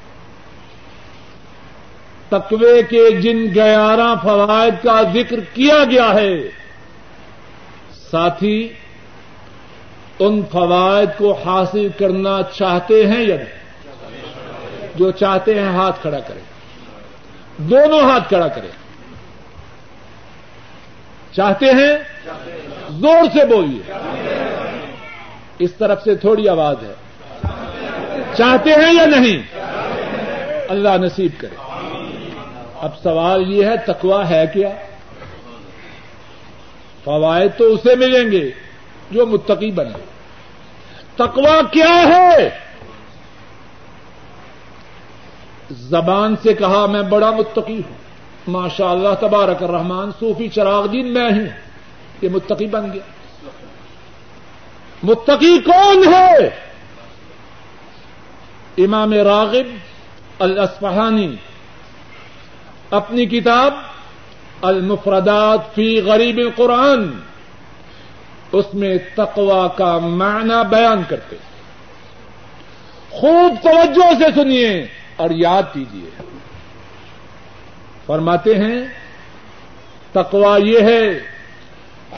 تقوی کے جن گیارہ فوائد کا ذکر کیا گیا ہے، ساتھی، ان فوائد کو حاصل کرنا چاہتے ہیں یا نہیں؟ جو چاہتے ہیں ہاتھ کھڑا کریں۔ دونوں ہاتھ کھڑا کریں۔ چاہتے ہیں؟ زور سے بولیے۔ اس طرف سے تھوڑی آواز ہے۔ چاہتے ہیں یا نہیں؟ اللہ نصیب کرے۔ اب سوال یہ ہے تکوا ہے کیا؟ فوائد تو اسے ملیں گے جو متقی بنے۔ تکوا کیا ہے؟ زبان سے کہا میں بڑا متقی ہوں۔ ماشاء اللہ تبارک الرحمان صوفی چراغ دین میں ہوں یہ متقی بن گیا متقی کون ہے؟ امام راغب الاسفہانی اپنی کتاب المفردات فی غریب القرآن، اس میں تقوا کا معنی بیان کرتے خوب توجہ سے سنیے اور یاد کیجیے۔ فرماتے ہیں تقوا یہ ہے،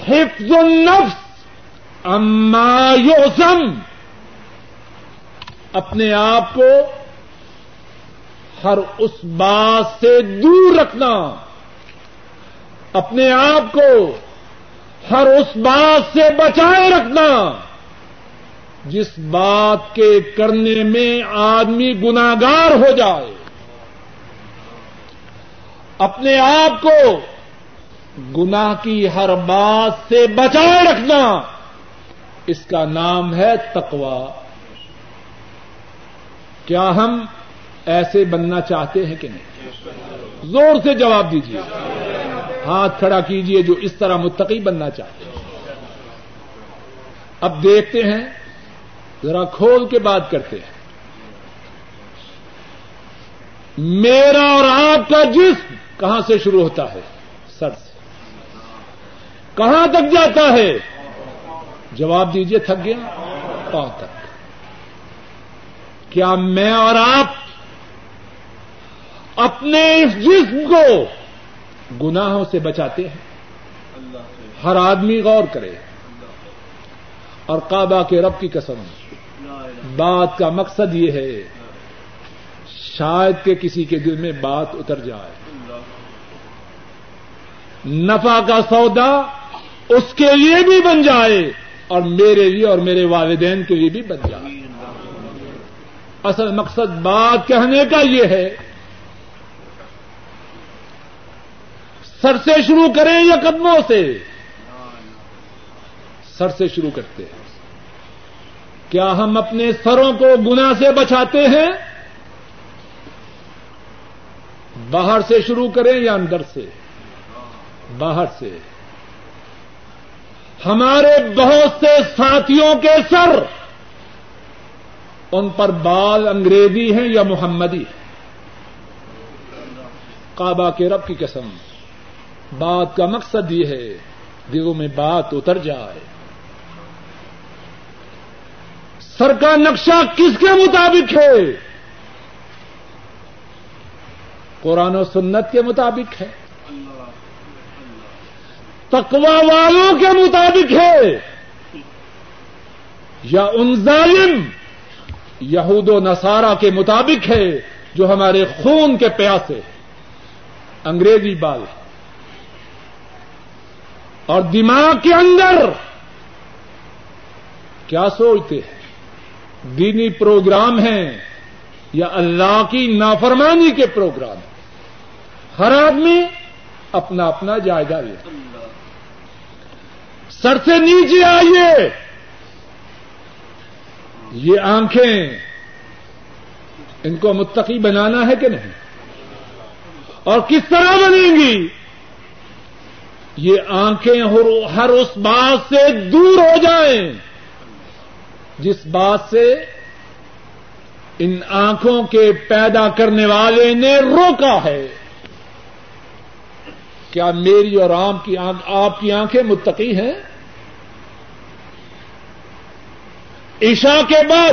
حفظ النفس اما یوسم اپنے آپ کو ہر اس بات سے دور رکھنا، اپنے آپ کو ہر اس بات سے بچائے رکھنا، جس بات کے کرنے میں آدمی گناگار ہو جائے۔ اپنے آپ کو گناہ کی ہر بات سے بچائے رکھنا۔ اس کا نام ہے تقوا کیا ہم ایسے بننا چاہتے ہیں کہ نہیں؟ زور سے جواب دیجیے ہاتھ کھڑا کیجیے جو اس طرح متقی بننا چاہتے ہیں۔ اب دیکھتے ہیں، ذرا کھول کے بات کرتے ہیں۔ میرا اور آپ کا جسم کہاں سے شروع ہوتا ہے؟ سر سے۔ کہاں تک جاتا ہے؟ جواب دیجیے تھک گیا؟ پاؤں تک کیا میں اور آپ اپنے اس جسم کو گناہوں سے بچاتے ہیں؟ ہر آدمی غور کرے۔ اور کعبہ کے رب کی قسم، بات کا مقصد یہ ہے، شاید کہ کسی کے دل میں بات اتر جائے۔ نفع کا سودا اس کے لیے بھی بن جائے۔ اور میرے لیے اور میرے والدین کے لیے بھی بن جائے اصل مقصد بات کہنے کا یہ ہے، سر سے شروع کریں یا قدموں سے؟ سر سے شروع کرتے ہیں۔ کیا ہم اپنے سروں کو گنا سے بچاتے ہیں؟ باہر سے شروع کریں یا اندر سے؟ باہر سے۔ ہمارے بہت سے ساتھیوں کے سر ان پر بال انگریزی ہیں یا محمدی ہے کعبہ کے رب کی قسم، بات کا مقصد یہ ہے، دلوں میں بات اتر جائے۔ سر کا نقشہ کس کے مطابق ہے؟ قرآن و سنت کے مطابق ہے۔ تقوا والوں کے مطابق ہے۔ یا ان ظالم یہود و نصارہ کے مطابق ہے جو ہمارے خون کے پیاسے انگریزی بال۔ اور دماغ کے اندر کیا سوچتے ہیں؟ دینی پروگرام ہیں یا اللہ کی نافرمانی کے پروگرام ہر آدمی اپنا اپنا جائزہ لے۔ سر سے نیچے آئیے۔ یہ آنکھیں ان کو متقی بنانا ہے کہ نہیں؟ اور کس طرح بنیں گی؟ یہ آنکھیں ہر اس بات سے دور ہو جائیں۔ جس بات سے ان آنکھوں کے پیدا کرنے والے نے روکا ہے۔ کیا میری اور آپ کی آپ کی آنکھیں متقی ہیں؟ عشاء کے بعد،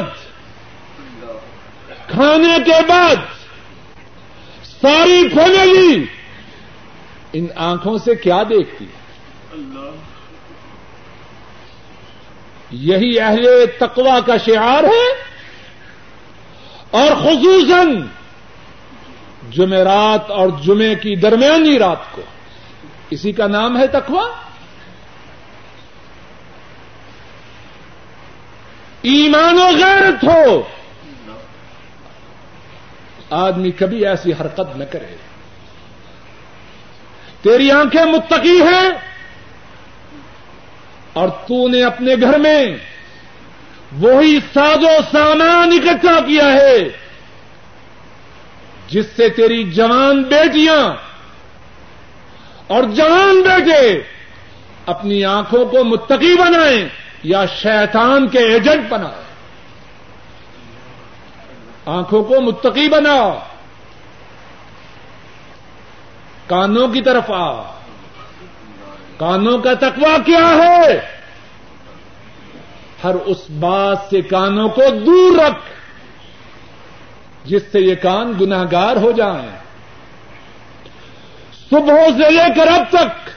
کھانے کے بعد، ساری فیملی ان آنکھوں سے کیا دیکھتی ہے؟ یہی اہل تقوا کا شعار ہے اور خصوصاً جمعرات اور جمعے کی درمیانی رات کو۔ اسی کا نام ہے تقوا ایمان و غیرت ہو۔ آدمی کبھی ایسی حرکت نہ کرے۔ تیری آنکھیں متقی ہیں اور تو نے اپنے گھر میں وہی ساز و سامان اکٹھا کیا ہے جس سے تیری جوان بیٹیاں اور جوان بیٹے اپنی آنکھوں کو متقی بنائیں۔ یا شیطان کے ایجنٹ بنائیں آنکھوں کو متقی بنا کانوں کی طرف آ کانوں کا تقوی کیا ہے؟ ہر اس بات سے کانوں کو دور رکھ، جس سے یہ کان گناگار ہو جائیں۔ صبح سے لے کر اب تک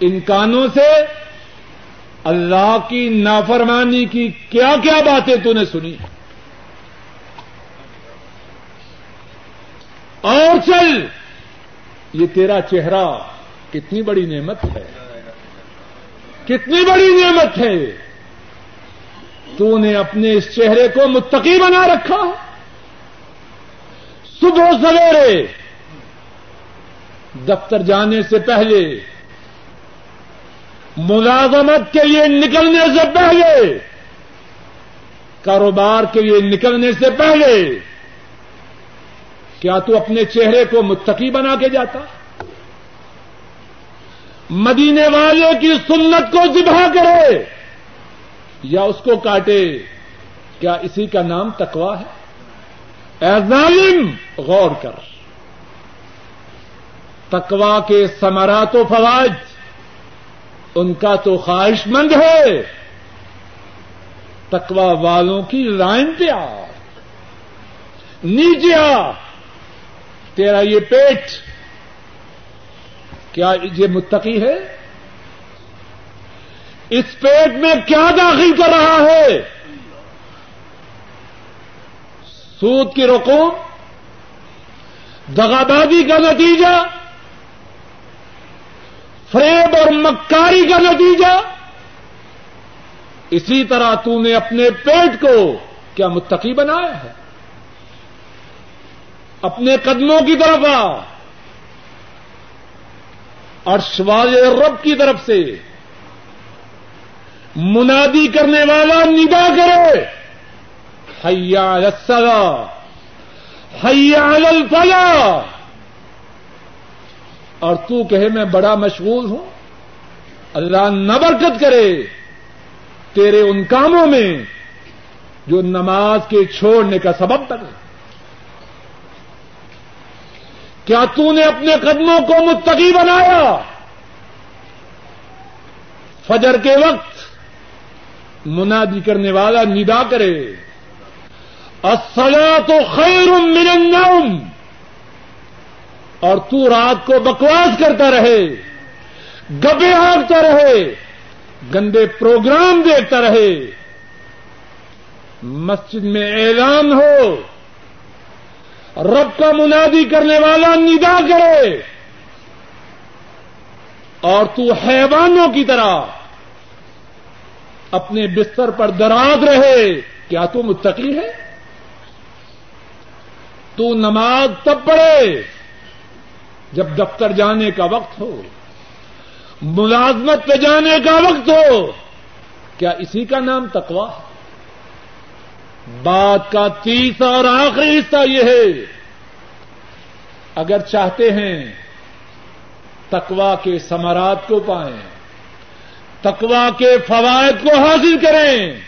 ان کانوں سے اللہ کی نافرمانی کی کیا کیا باتیں تو نے سنی؟ اور چل! یہ تیرا چہرہ کتنی بڑی نعمت ہے۔ کتنی بڑی نعمت ہے۔ تو نے اپنے اس چہرے کو متقی بنا رکھا۔ صبح سویرے دفتر جانے سے پہلے ملازمت کے لیے نکلنے سے پہلے، کاروبار کے لیے نکلنے سے پہلے، کیا تو اپنے چہرے کو متقی بنا کے جاتا؟ مدینے والے کی سنت کو ذبح کرے یا اس کو کاٹے؟ کیا اسی کا نام تکوا ہے؟ اے ظالم، غور کر۔ تکوا کے سمرات و فوائد ان کا تو خواہش مند ہے۔ تکوا والوں کی لائن پہ آ۔ نیچے آ۔ تیرا یہ پیٹ۔ کیا یہ متقی ہے؟ اس پیٹ میں کیا داخل کر رہا ہے؟ سود کی رقم دغابادی کا نتیجہ۔ فریب اور مکاری کا نتیجہ؟ اسی طرح تو نے اپنے پیٹ کو کیا متقی بنایا ہے؟ اپنے قدموں کی طرف آ اور شوال رب کی طرف سے، منادی کرنے والا ندا کرے۔ حیا السلا حیا الفلا اور تو کہے میں بڑا مشغول ہوں۔ اللہ نہ برکت کرے تیرے ان کاموں میں جو نماز کے چھوڑنے کا سبب بنے۔ کیا تو نے اپنے قدموں کو متقی بنایا؟ فجر کے وقت منادی کرنے والا ندا کرے اصلا تو خیر من النوم۔ اور تو رات کو بکواس کرتا رہے، گبے ہانکتا رہے، گندے پروگرام دیکھتا رہے۔ مسجد میں اعلان ہو، رب کا منادی کرنے والا ندا کرے۔ اور تو حیوانوں کی طرح اپنے بستر پر دراز رہے۔ کیا تو متقی ہے؟ تو نماز تب پڑھے۔ جب دفتر جانے کا وقت ہو، ملازمت پہ جانے کا وقت ہو، کیا اسی کا نام تقوا بات کا تیسرا اور آخری حصہ یہ ہے، اگر چاہتے ہیں تقوا کے سمرات کو پائیں تقوا کے فوائد کو حاصل کریں،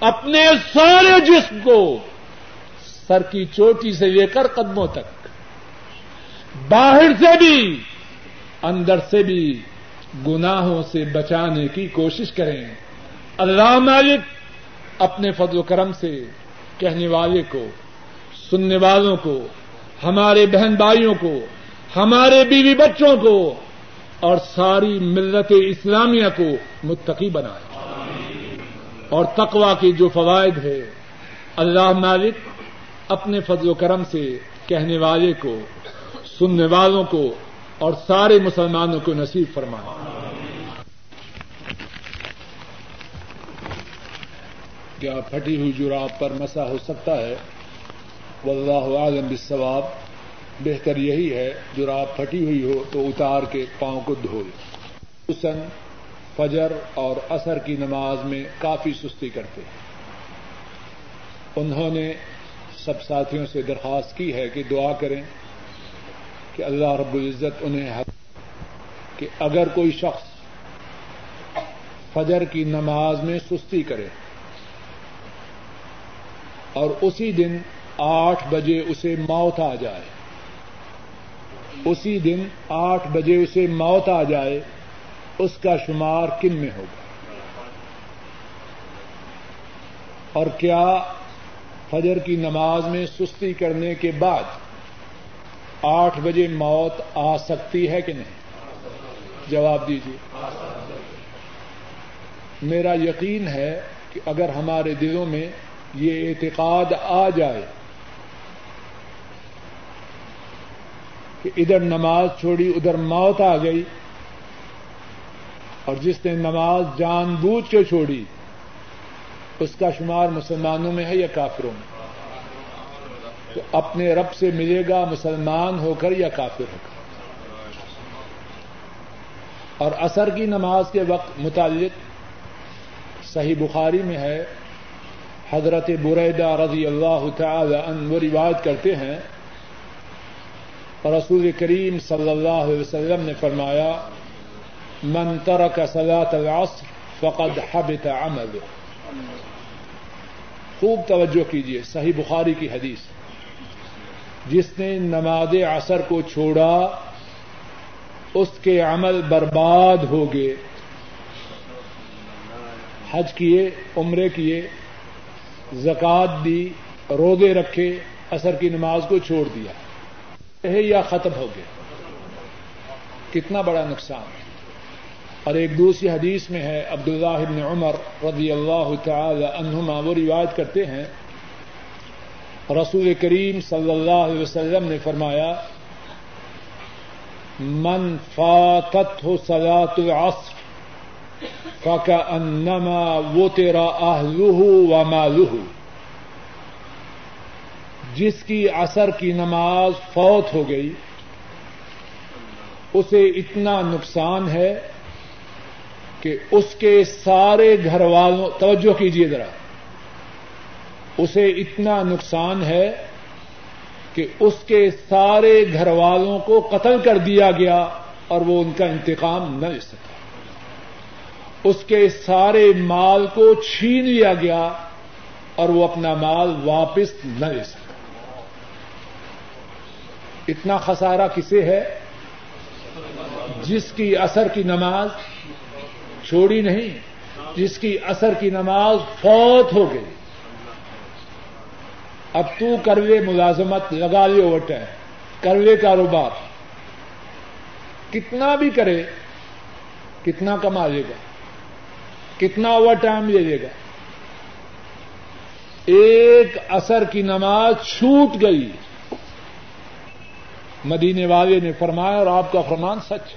اپنے سارے جسم کو سر کی چوٹی سے لے کر قدموں تک۔ باہر سے بھی، اندر سے بھی گناہوں سے بچانے کی کوشش کریں۔ اللہ مالک اپنے فضل و کرم سے کہنے والے کو، سننے والوں کو، ہمارے بہن بھائیوں کو، ہمارے بیوی بچوں کو اور ساری ملت اسلامیہ کو متقی بنائے۔ اور تقوا کی جو فوائد ہے اللہ مالک اپنے فضل و کرم سے کہنے والے کو سننے والوں کو اور سارے مسلمانوں کو نصیب فرمائے کیا پھٹی ہوئی جراب پر مسا ہو سکتا ہے؟ واللہ عالم بالثواب بہتر یہی ہے جو رات پھٹی ہوئی ہو تو اتار کے پاؤں کو دھوئے حسن، فجر اور اثر کی نماز میں کافی سستی کرتے۔ ہیں انہوں نے سب ساتھیوں سے درخواست کی ہے کہ دعا کریں۔ کہ اللہ رب العزت انہیں حق کہ اگر کوئی شخص فجر کی نماز میں سستی کرے اور اسی دن آٹھ بجے اسے موت آ جائے، اسی دن آٹھ بجے اسے موت آ جائے، اس کا شمار کن میں ہوگا؟ اور کیا فجر کی نماز میں سستی کرنے کے بعد آٹھ بجے موت آ سکتی ہے کہ نہیں؟ جواب دیجیے میرا یقین ہے کہ اگر ہمارے دلوں میں یہ اعتقاد آ جائے کہ ادھر نماز چھوڑی، ادھر موت آ گئی، اور جس نے نماز جان بوجھ کے چھوڑی، اس کا شمار مسلمانوں میں ہے یا کافروں میں؟ تو اپنے رب سے ملے گا مسلمان ہو کر یا کافر ہو کر۔ اور اثر کی نماز کے وقت متعلق صحیح بخاری میں ہے، حضرت بریدہ رضی اللہ تعالی عنہ وہ روایت کرتے ہیں۔ اور رسول کریم صلی اللہ علیہ وسلم نے فرمایا، من ترک صلاة العصر فقد حبط عمل خوب توجہ کیجیے صحیح بخاری کی حدیث۔ جس نے نماز عصر کو چھوڑا، اس کے عمل برباد ہو گئے۔ حج کیے، عمرے کیے زکات دی، روزے رکھے اثر کی نماز کو چھوڑ دیا۔ ہے یا ختم ہو گیا کتنا بڑا نقصان۔ اور ایک دوسری حدیث میں ہے، عبداللہ بن عمر رضی اللہ تعالی عنہما، وہ روایت کرتے ہیں رسول کریم صلی اللہ علیہ وسلم نے فرمایا، من فاتت ہو سلاۃ العصر کا انما وہ تیرا آہلہ و مالہ جس کی اثر کی نماز فوت ہو گئی، اسے اتنا نقصان ہے کہ اس کے سارے گھر والوں، توجہ کیجیے ذرا اسے اتنا نقصان ہے کہ اس کے سارے گھر والوں کو قتل کر دیا گیا اور وہ ان کا انتقام نہ لے سکا۔ اس کے سارے مال کو چھین لیا گیا اور وہ اپنا مال واپس نہ لے سکا۔ اتنا خسارہ کسے ہے جس کی اثر کی نماز چھوڑی نہیں، جس کی اثر کی نماز فوت ہو گئی۔ اب تو کروے ملازمت لگا لے اوٹ ہے کروے کاروبار۔ کتنا بھی کرے، کتنا کما لے گا، کتنا اوور ٹائم لے لے گا۔ ایک اثر کی نماز چھوٹ گئی۔ مدینے والے نے فرمایا، اور آپ کا فرمان سچ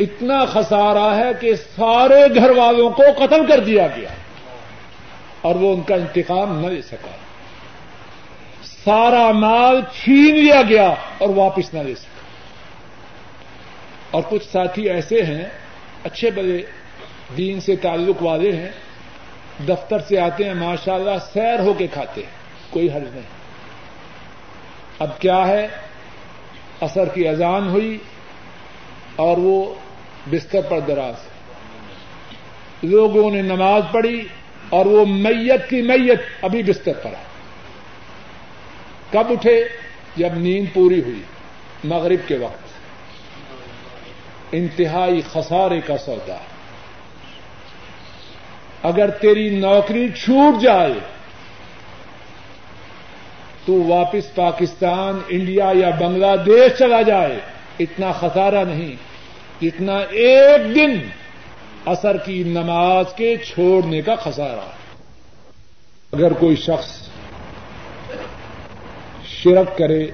اتنا خسارہ ہے کہ سارے گھر والوں کو قتل کر دیا گیا، اور وہ ان کا انتقام نہ لے سکا۔ سارا مال چھین لیا گیا اور واپس نہ لے سکے اور کچھ ساتھی ایسے ہیں، اچھے بڑے دین سے تعلق والے ہیں، دفتر سے آتے ہیں ماشاء اللہ سیر ہو کے کھاتے ہیں، کوئی حل نہیں۔ اب کیا ہے؟ اثر کی اذان ہوئی اور وہ بستر پر دراز۔ لوگوں نے نماز پڑھی اور وہ میت کی میت ابھی بستر پر ہے۔ کب اٹھے؟ جب نیند پوری ہوئی، مغرب کے وقت۔ انتہائی خسارے کا سودا اگر تیری نوکری چھوٹ جائے، تو واپس پاکستان، انڈیا یا بنگلہ دیش چلا جائے۔ اتنا خسارہ نہیں جتنا ایک دن اثر کی نماز کے چھوڑنے کا خسارہ۔ اگر کوئی شخص شرک کرے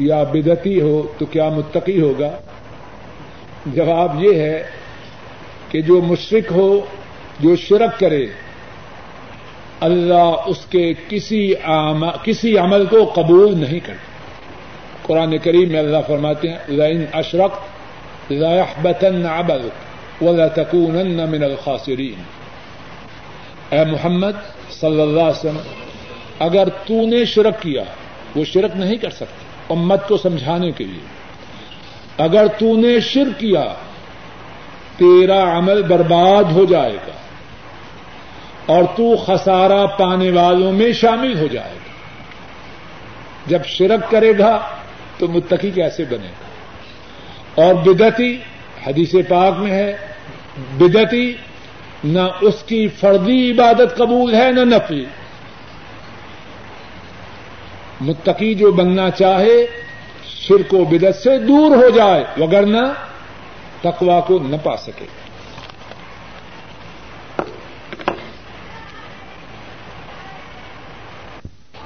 یا بدتی ہو تو کیا متقی ہوگا؟ جواب یہ ہے کہ جو مشرق ہو، جو شرک کرے، اللہ اس کے کسی کسی عمل کو قبول نہیں کرے قرآن کریم میں اللہ فرماتے ہیں لائن اشرق بطن ابل ولا تکون من الخاسرین. اے محمد صلی اللہ علیہ وسلم، اگر تو نے شرک کیا وہ شرک نہیں کر سکتے امت کو سمجھانے کے لیے۔ اگر تو نے شرک کیا، تیرا عمل برباد ہو جائے گا اور تو خسارہ پانے والوں میں شامل ہو جائے گا۔ جب شرک کرے گا تو متقی کیسے بنے گا؟ اور بدتی حدیث پاک میں ہے بدتی نہ اس کی فردی عبادت قبول ہے، نہ نفی۔ متقی جو بننا چاہے، شرک و بدت سے دور ہو جائے، وگرنہ تقوا کو نہ پا سکے۔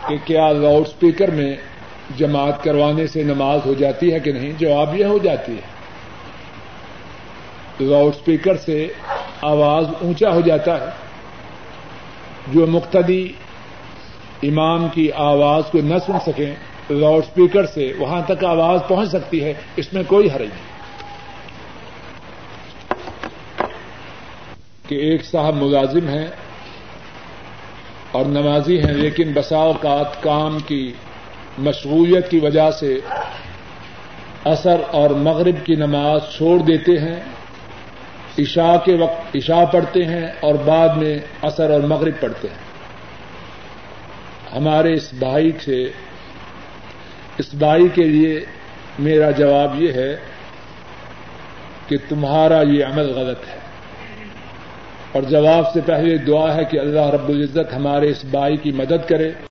کہ کیا لاؤڈ اسپیکر میں جماعت کروانے سے نماز ہو جاتی ہے کہ نہیں؟ جواب یہ ہو جاتی ہے۔ لاؤڈ اسپیکر سے آواز اونچا ہو جاتا ہے۔ جو مقتدی امام کی آواز کو نہ سن سکیں، لاؤڈ اسپیکر سے وہاں تک آواز پہنچ سکتی ہے، اس میں کوئی حرج نہیں۔ کہ ایک صاحب ملازم ہیں اور نمازی ہیں، لیکن بسا اوقات کام کی مشغولیت کی وجہ سے اثر اور مغرب کی نماز چھوڑ دیتے ہیں، عشاء کے وقت، عشاء پڑھتے ہیں اور بعد میں اثر اور مغرب پڑھتے ہیں۔ ہمارے اس بھائی سے، اس بھائی کے لیے میرا جواب یہ ہے کہ تمہارا یہ عمل غلط ہے۔ اور جواب سے پہلے دعا ہے کہ اللہ رب العزت ہمارے اس بھائی کی مدد کرے۔